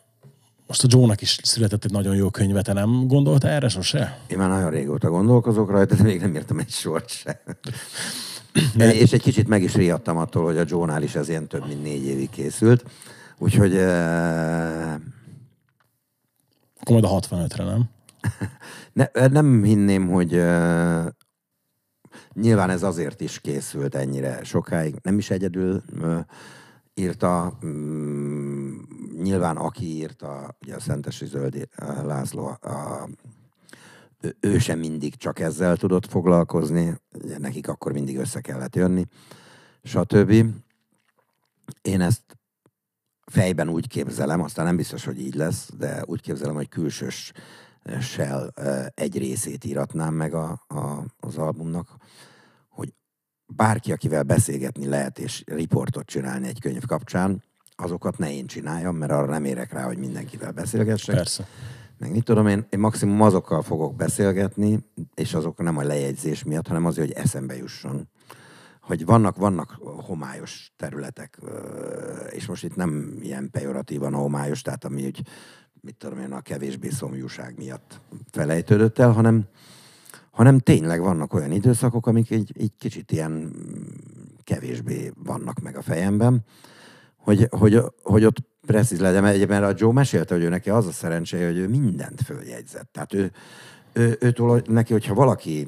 most a Joe-nak is született egy nagyon jó könyve, te nem gondolta erre sose? Én már nagyon régóta gondolkozok rajta, de még nem írtam egy sort se. És egy kicsit meg is riadtam attól, hogy a Joe-nál is ez ilyen több mint négy évig készült. Úgyhogy Akkor majd a 65-re, nem? ne, nem hinném, hogy eh, nyilván ez azért is készült ennyire sokáig. Nem is egyedül eh, írta, mm, nyilván aki írta, ugye a Szentesi Zöldi eh, László, a, ő, ő sem mindig csak ezzel tudott foglalkozni, ugye nekik akkor mindig össze kellett jönni, stb. Én ezt fejben úgy képzelem, aztán nem biztos, hogy így lesz, de úgy képzelem, hogy külsős shell egy részét íratnám meg a, a, az albumnak, hogy bárki, akivel beszélgetni lehet, és riportot csinálni egy könyv kapcsán, azokat ne én csináljam, mert arra nem érek rá, hogy mindenkivel beszélgessek. Persze. Meg mit tudom én, én maximum azokkal fogok beszélgetni, és azok nem a lejegyzés miatt, hanem azért, hogy eszembe jusson. Hogy vannak, vannak homályos területek, és most itt nem ilyen pejoratívan a homályos, tehát ami úgy, mit tudom én, a kevésbé szomjúság miatt felejtődött el, hanem, hanem tényleg vannak olyan időszakok, amik egy, egy kicsit ilyen mm, kevésbé vannak meg a fejemben, hogy, hogy, hogy ott precíz legyen, mert a Joe mesélte, hogy ő neki az a szerencséje, hogy ő mindent följegyzett. Tehát ő, ő, őtől neki, hogyha valaki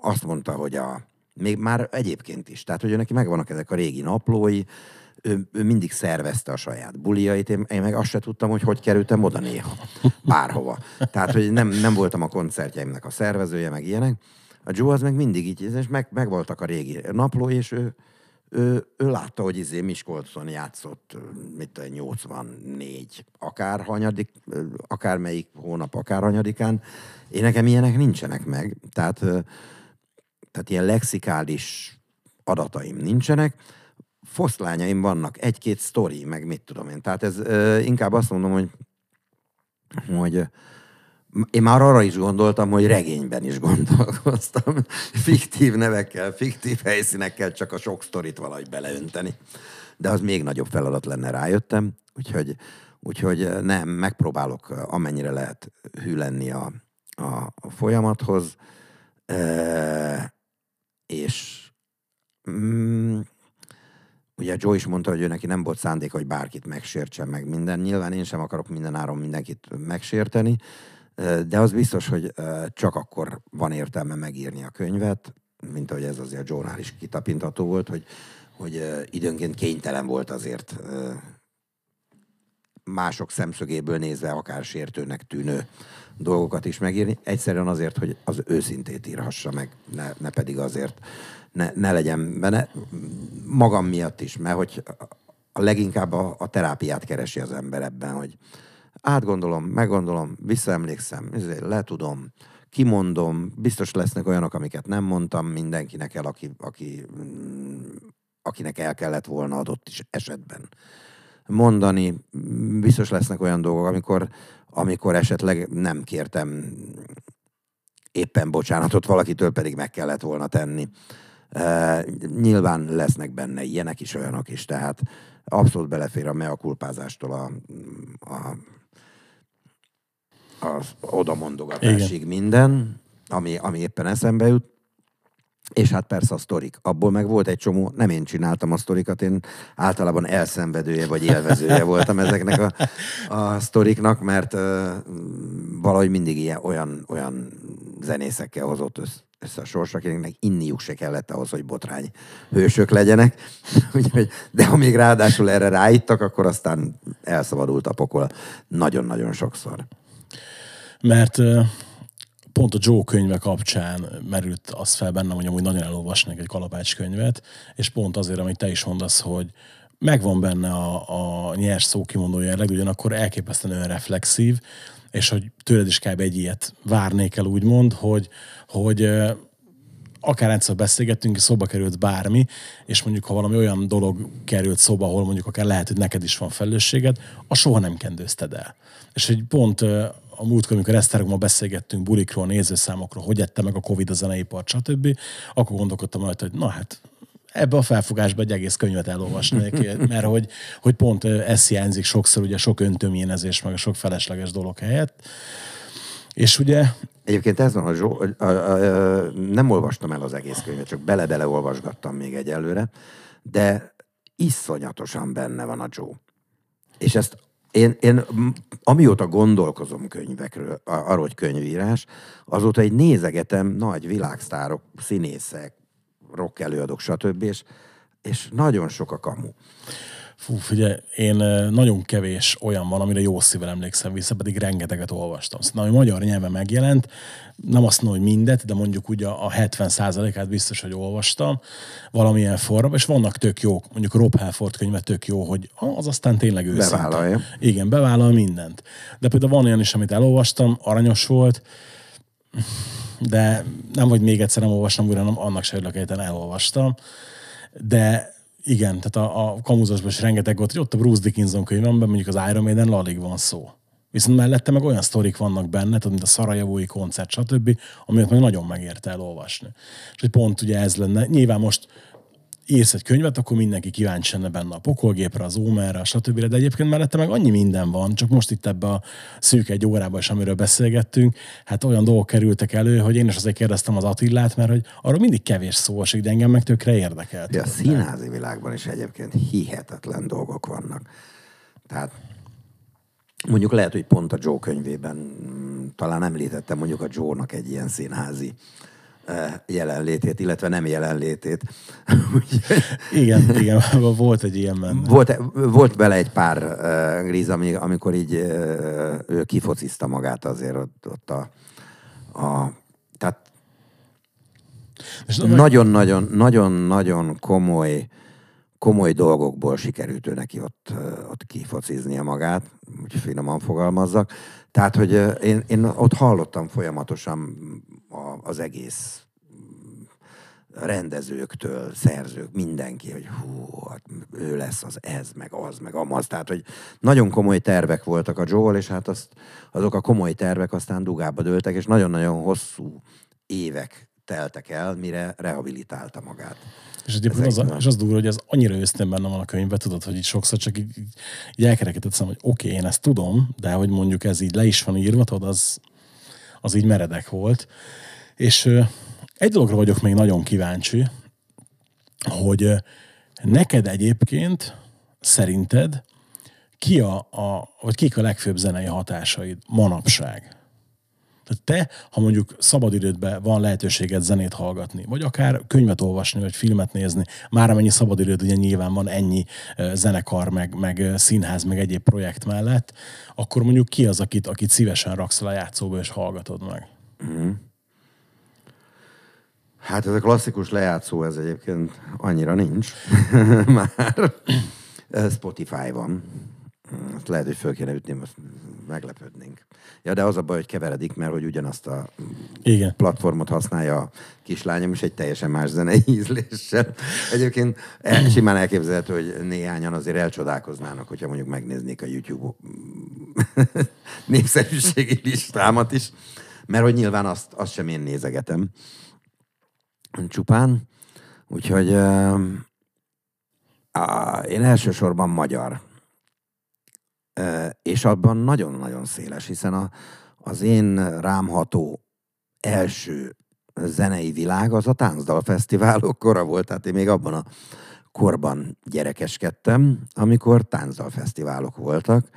azt mondta, hogy a, még már egyébként is, tehát hogy neki megvannak ezek a régi naplói, ő, ő mindig szervezte a saját buliait, én, én meg azt se tudtam, hogy hogy kerültem oda néha, bárhova. Tehát, hogy nem, nem voltam a koncertjeimnek a szervezője, meg ilyenek. A Joe az meg mindig így, és meg, meg voltak a régi naplói, és ő, ő, ő látta, hogy izé Miskolcon játszott, mit tudom, 84, akár hanyadik, akármelyik hónap, akár hanyadikán. Én nekem ilyenek nincsenek meg. Tehát, tehát ilyen lexikális adataim nincsenek. Foszlányaim vannak, egy-két sztori, meg mit tudom én. Tehát ez inkább azt mondom, hogy, hogy én már arra is gondoltam, hogy regényben is gondolkoztam. Fiktív nevekkel, fiktív helyszínekkel csak a sok sztorit valahogy beleönteni. De az még nagyobb feladat lenne, rájöttem. Úgyhogy, úgyhogy nem, megpróbálok amennyire lehet hű lenni a, a, a folyamathoz. E, és mm, ugye Joe is mondta, hogy ő neki nem volt szándék, hogy bárkit megsértsen meg minden. Nyilván én sem akarok minden áron mindenkit megsérteni, de az biztos, hogy csak akkor van értelme megírni a könyvet, mint ahogy ez azért a Johnál is kitapintható volt, hogy, hogy időnként kénytelen volt azért mások szemszögéből nézve akár sértőnek tűnő dolgokat is megírni. Egyszerűen azért, hogy az őszintét írhassa meg, ne, ne pedig azért, ne, ne legyen benne. Magam miatt is, mert hogy a leginkább a, a terápiát keresi az ember ebben, hogy, átgondolom, meggondolom, visszaemlékszem, letudom, kimondom, biztos lesznek olyanok, amiket nem mondtam mindenkinek el, aki, aki, akinek el kellett volna adott is esetben mondani. Biztos lesznek olyan dolgok, amikor, amikor esetleg nem kértem éppen bocsánatot valakitől, pedig meg kellett volna tenni. Uh, nyilván lesznek benne ilyenek is, olyanok is, tehát abszolút belefér a mea kulpázástól a, a az oda mondogatásig minden, ami, ami éppen eszembe jut. És hát persze a sztorik. Abból meg volt egy csomó, nem én csináltam a sztorikat, én általában elszenvedője vagy élvezője voltam ezeknek a, a sztoriknak, mert uh, valahogy mindig ilyen, olyan, olyan zenészekkel hozott össze, össze a sors, akiknek inniuk se kellett ahhoz, hogy botrány hősök legyenek. Úgyhogy, de ha még ráadásul erre ráittak, akkor aztán elszabadult a pokol nagyon-nagyon sokszor mert pont a Joe könyve kapcsán merült az fel bennem, hogy amúgy nagyon elolvasnék egy kalapács könyvet, és pont azért, amit te is mondasz, hogy megvan benne a, a nyers szó kimondó jelleg, ugyanakkor elképesztően reflexív, és hogy tőled is kb. egy ilyet várnék el úgymond, hogy, hogy akár egyszer beszélgettünk, szóba került bármi, és mondjuk ha valami olyan dolog került szóba, ahol mondjuk akár lehet, hogy neked is van felelősséged, a soha nem kendőzted el. És hogy pont a múltkor, amikor Esztergomban beszélgettünk bulikról, nézőszámokról, hogy ette meg a Covid a zeneipart, stb., akkor gondolkodtam rajta, hogy na hát ebbe a felfogásba egy egész könyvet elolvasnék, mert hogy, hogy pont ez hiányzik sokszor, ugye sok öntömjénezés, meg a sok felesleges dolog helyett. És ugye... Egyébként ez van, a, Zsó, nem olvastam el az egész könyvet, csak bele-bele olvasgattam még egyelőre, de iszonyatosan benne van a Joe. És ezt én, én amióta gondolkozom könyvekről, arról, hogy könyvírás, azóta egy nézegetem nagy világsztárok, színészek, rock előadók, stb. És, és nagyon sok a kamu. Fú, figyelj, én nagyon kevés olyan van, amire jó szívvel emlékszem vissza, pedig rengeteget olvastam. Szóval, ami magyar nyelven megjelent, nem azt mondom, hogy mindet, de mondjuk ugye a 70%-át biztos, hogy olvastam valamilyen formában, és vannak tök jók, mondjuk Rob Halford könyve tök jó, hogy az aztán tényleg őszinte. Bevállalja. Igen, bevállal mindent. De például van olyan is, amit elolvastam, aranyos volt, de nem, hogy még egyszer nem olvastam újra, hanem annak se örülök, elolvastam. De igen, tehát a, a kamuzasban is rengeteg volt, hogy ott a Bruce Dickinson könyvemben mondjuk az Iron Maiden alig van szó. Viszont mellette meg olyan sztorik vannak benne, tudod, mint a Szarajevói koncert, stb., amiket meg nagyon megérte elolvasni. És hogy pont ugye ez lenne. Nyilván most írsz egy könyvet, akkor mindenki kíváncsi lenne benne a pokolgépre, az ómerre, stb. De egyébként mellette meg annyi minden van, csak most itt ebbe a szűk egy órában is, amiről beszélgettünk, hát olyan dolgok kerültek elő, hogy én is azért kérdeztem az Attillát, mert hogy arról mindig kevés szó esik, de engem meg tökre érdekelt. De a színházi világban is egyébként hihetetlen dolgok vannak. Tehát mondjuk lehet, hogy pont a Joe könyvében mm, talán említettem mondjuk a Joe-nak egy ilyen színházi jelenlétét, illetve nem jelenlétét. igen, igen, volt egy ilyen benne. Volt, volt bele egy pár gríz, amikor így ő kifocizta magát azért ott, ott a, a tehát nagyon-nagyon, nagyon-nagyon komoly komoly dolgokból sikerült ő neki ott, ott kifociznia magát, úgy finoman fogalmazzak. Tehát, hogy én, én ott hallottam folyamatosan az egész rendezőktől, szerzők, mindenki, hogy hú, hát ő lesz az ez, meg az, meg amaz. Tehát, hogy nagyon komoly tervek voltak a Joel, és hát azt, azok a komoly tervek aztán dugába dőltek, és nagyon-nagyon hosszú évek teltek el, mire rehabilitálta magát. És egyébként az, és az durva, hogy ez annyira őszintén benne van a könyvben, tudod, hogy így sokszor csak így, így elkerekedett hogy oké, okay, én ezt tudom, de hogy mondjuk ez így le is van írva, tudod, az, az így meredek volt. És egy dologra vagyok még nagyon kíváncsi, hogy neked egyébként szerinted ki a, a, vagy kik a legfőbb zenei hatásaid manapság? Tehát te, ha mondjuk szabadidődben van lehetőséged zenét hallgatni, vagy akár könyvet olvasni, vagy filmet nézni, már amennyi szabadidőd ugye nyilván van ennyi zenekar, meg, meg színház, meg egyéb projekt mellett, akkor mondjuk ki az, akit, akit szívesen raksz a játszóba és hallgatod meg? Mm. Hát ez a klasszikus lejátszó, ez egyébként annyira nincs már. Spotify van. Azt lehet, hogy föl kéne ütni, most meglepődnénk. Ja, de az a baj, hogy keveredik, mert hogy ugyanazt a Igen. platformot használja a kislányom, és egy teljesen más zenei ízléssel. Egyébként el, simán elképzelhető, hogy néhányan azért elcsodálkoznának, hogyha mondjuk megnéznék a YouTube népszerűségi listámat is, mert hogy nyilván azt, azt sem én nézegetem csupán. Úgyhogy uh, uh, én elsősorban magyar. És abban nagyon-nagyon széles, hiszen a, az én rámható első zenei világ az a táncdal fesztiválok kora volt, tehát én még abban a korban gyerekeskedtem, amikor táncdal fesztiválok voltak,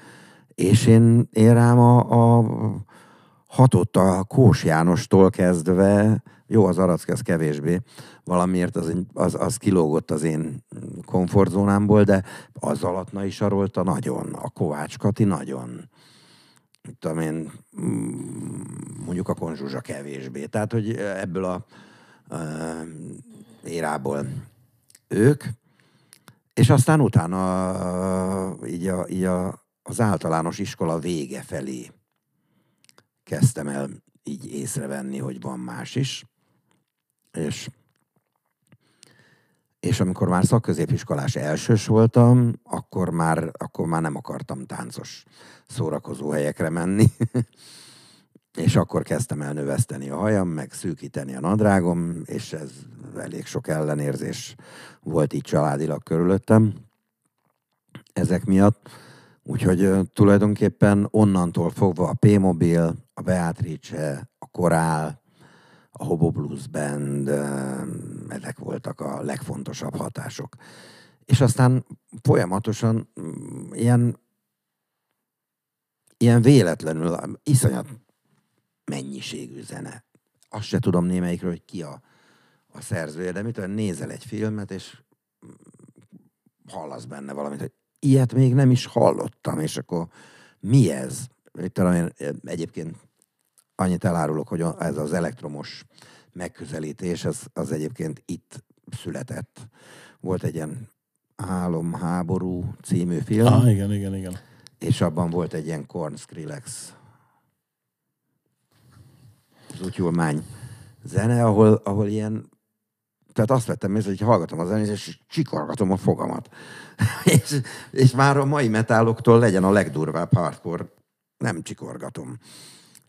és én, én rám a, a hatott a Kós Jánostól kezdve jó, az Arack az kevésbé, valamiért az, az, az kilógott az én komfortzónámból, de az Alatna is arolta nagyon, a Kovács Kati nagyon. Tudom én, mm, mondjuk a Konzsuzsa kevésbé. Tehát, hogy ebből a, a érából ők, és aztán utána így, a, így a, az általános iskola vége felé kezdtem el így észrevenni, hogy van más is és, és amikor már szakközépiskolás elsős voltam, akkor már, akkor már nem akartam táncos szórakozó helyekre menni. és akkor kezdtem el növeszteni a hajam, meg szűkíteni a nadrágom, és ez elég sok ellenérzés volt így családilag körülöttem ezek miatt. Úgyhogy tulajdonképpen onnantól fogva a P-Mobil, a Beatrice, a Korál, a Hobo Blues Band, ezek voltak a legfontosabb hatások. És aztán folyamatosan mm, ilyen, ilyen véletlenül, iszonyat mennyiségű zene. Azt se tudom némelyikről, hogy ki a, a szerzője, de mitől nézel egy filmet, és mm, hallasz benne valamit, hogy ilyet még nem is hallottam, és akkor mi ez? Talán egyébként annyit elárulok, hogy ez az elektromos megközelítés, az, az egyébként itt született. Volt egy ilyen Álomháború című film. Ah, igen, igen, igen. És abban volt egy ilyen Korn Skrillex zútyulmány zene, ahol, ahol ilyen tehát azt vettem észre, hogy hallgatom a zenét, és csikorgatom a fogamat. és, és már a mai metáloktól legyen a legdurvább hardcore, nem csikorgatom.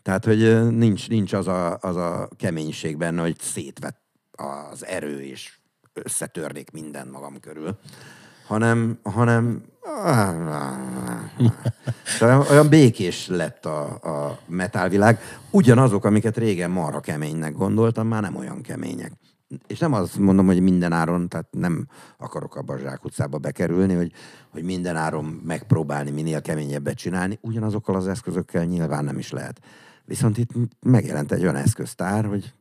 Tehát, hogy nincs, nincs az, a, az a keménység benne, hogy szétvett az erő, és összetörnék minden magam körül, hanem, hanem olyan békés lett a, a metálvilág. Ugyanazok, amiket régen marha keménynek gondoltam, már nem olyan kemények és nem azt mondom, hogy minden áron, tehát nem akarok abba a zsákutcába bekerülni, hogy, hogy minden áron megpróbálni minél keményebbet csinálni, ugyanazokkal az eszközökkel nyilván nem is lehet. Viszont itt megjelent egy olyan eszköztár, hogy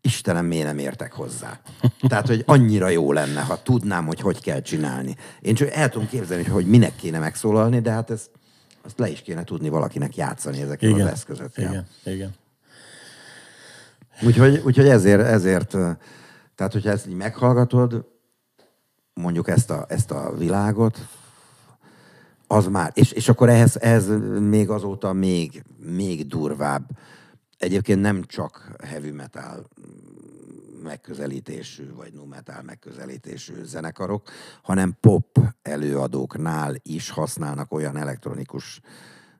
Istenem, miért nem értek hozzá. Tehát, hogy annyira jó lenne, ha tudnám, hogy hogy kell csinálni. Én csak el tudom képzelni, hogy minek kéne megszólalni, de hát ezt, azt le is kéne tudni valakinek játszani ezekkel igen, az eszközökkel. Igen, igen. Úgyhogy, úgyhogy ezért, ezért, tehát hogyha ezt így meghallgatod, mondjuk ezt a, ezt a világot, az már, és, és akkor ehhez, ehhez még azóta még, még durvább, egyébként nem csak heavy metal megközelítésű, vagy nu metal megközelítésű zenekarok, hanem pop előadóknál is használnak olyan elektronikus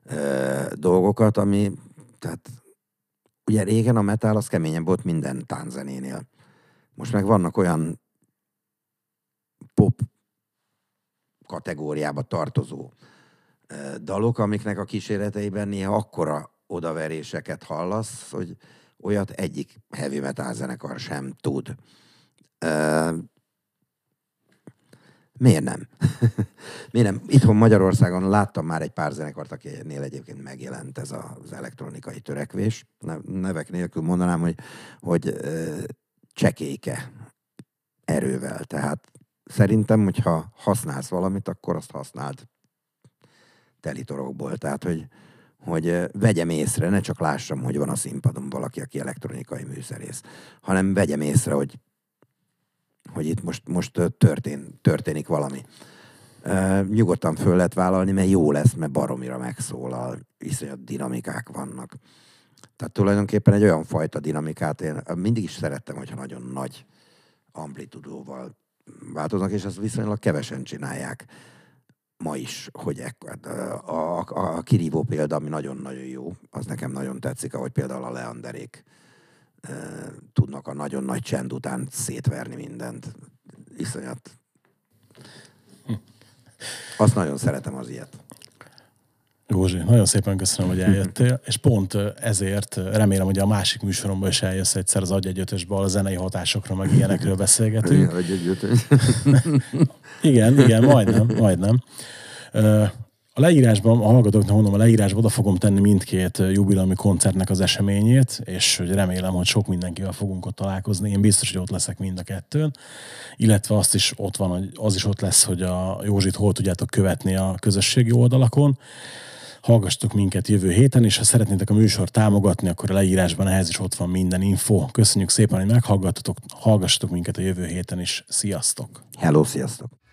ö, dolgokat, ami tehát ugye régen a metal az keményebb volt minden tánzenénél. Most meg vannak olyan pop kategóriába tartozó dalok, amiknek a kíséreteiben néha akkora odaveréseket hallasz, hogy olyat egyik heavy metal zenekar sem tud. Miért nem? Miért nem? Itthon Magyarországon láttam már egy pár zenekart, akinél egyébként megjelent ez az elektronikai törekvés. Nevek nélkül mondanám, hogy, hogy csekéke erővel. Tehát szerintem, hogyha használsz valamit, akkor azt használd telitorokból. Tehát, hogy, hogy vegyem észre, ne csak lássam, hogy van a színpadon valaki, aki elektronikai műszerész, hanem vegyem észre, hogy hogy itt most, most történ, történik valami. Uh, nyugodtan föl lehet vállalni, mert jó lesz, mert baromira megszólal, iszonyat dinamikák vannak. Tehát tulajdonképpen egy olyan fajta dinamikát én mindig is szerettem, hogyha nagyon nagy amplitudóval változnak, és ezt viszonylag kevesen csinálják ma is, hogy ekkor, a, a, a kirívó példa, ami nagyon-nagyon jó, az nekem nagyon tetszik, ahogy például a Leanderék tudnak a nagyon nagy csend után szétverni mindent. Iszonyat. Azt nagyon szeretem az ilyet. Józsi, nagyon szépen köszönöm, hogy eljöttél, és pont ezért remélem, hogy a másik műsoromban is eljössz egyszer az agyegyötösből, a zenei hatásokról, meg ilyenekről beszélgetünk. igen, igen, majdnem, majdnem. A leírásban, a hallgatóknak mondom, a leírásban oda fogom tenni mindkét jubileumi koncertnek az eseményét, és hogy remélem, hogy sok mindenkivel fogunk ott találkozni. Én biztos, hogy ott leszek mind a kettőn. Illetve azt is ott van, hogy az is ott lesz, hogy a Józsit hol tudjátok követni a közösségi oldalakon. Hallgassatok minket jövő héten, és ha szeretnétek a műsor támogatni, akkor a leírásban ehhez is ott van minden info. Köszönjük szépen, hogy meghallgattatok, hallgassatok minket a jövő héten is. Sziasztok! Hello, sziasztok!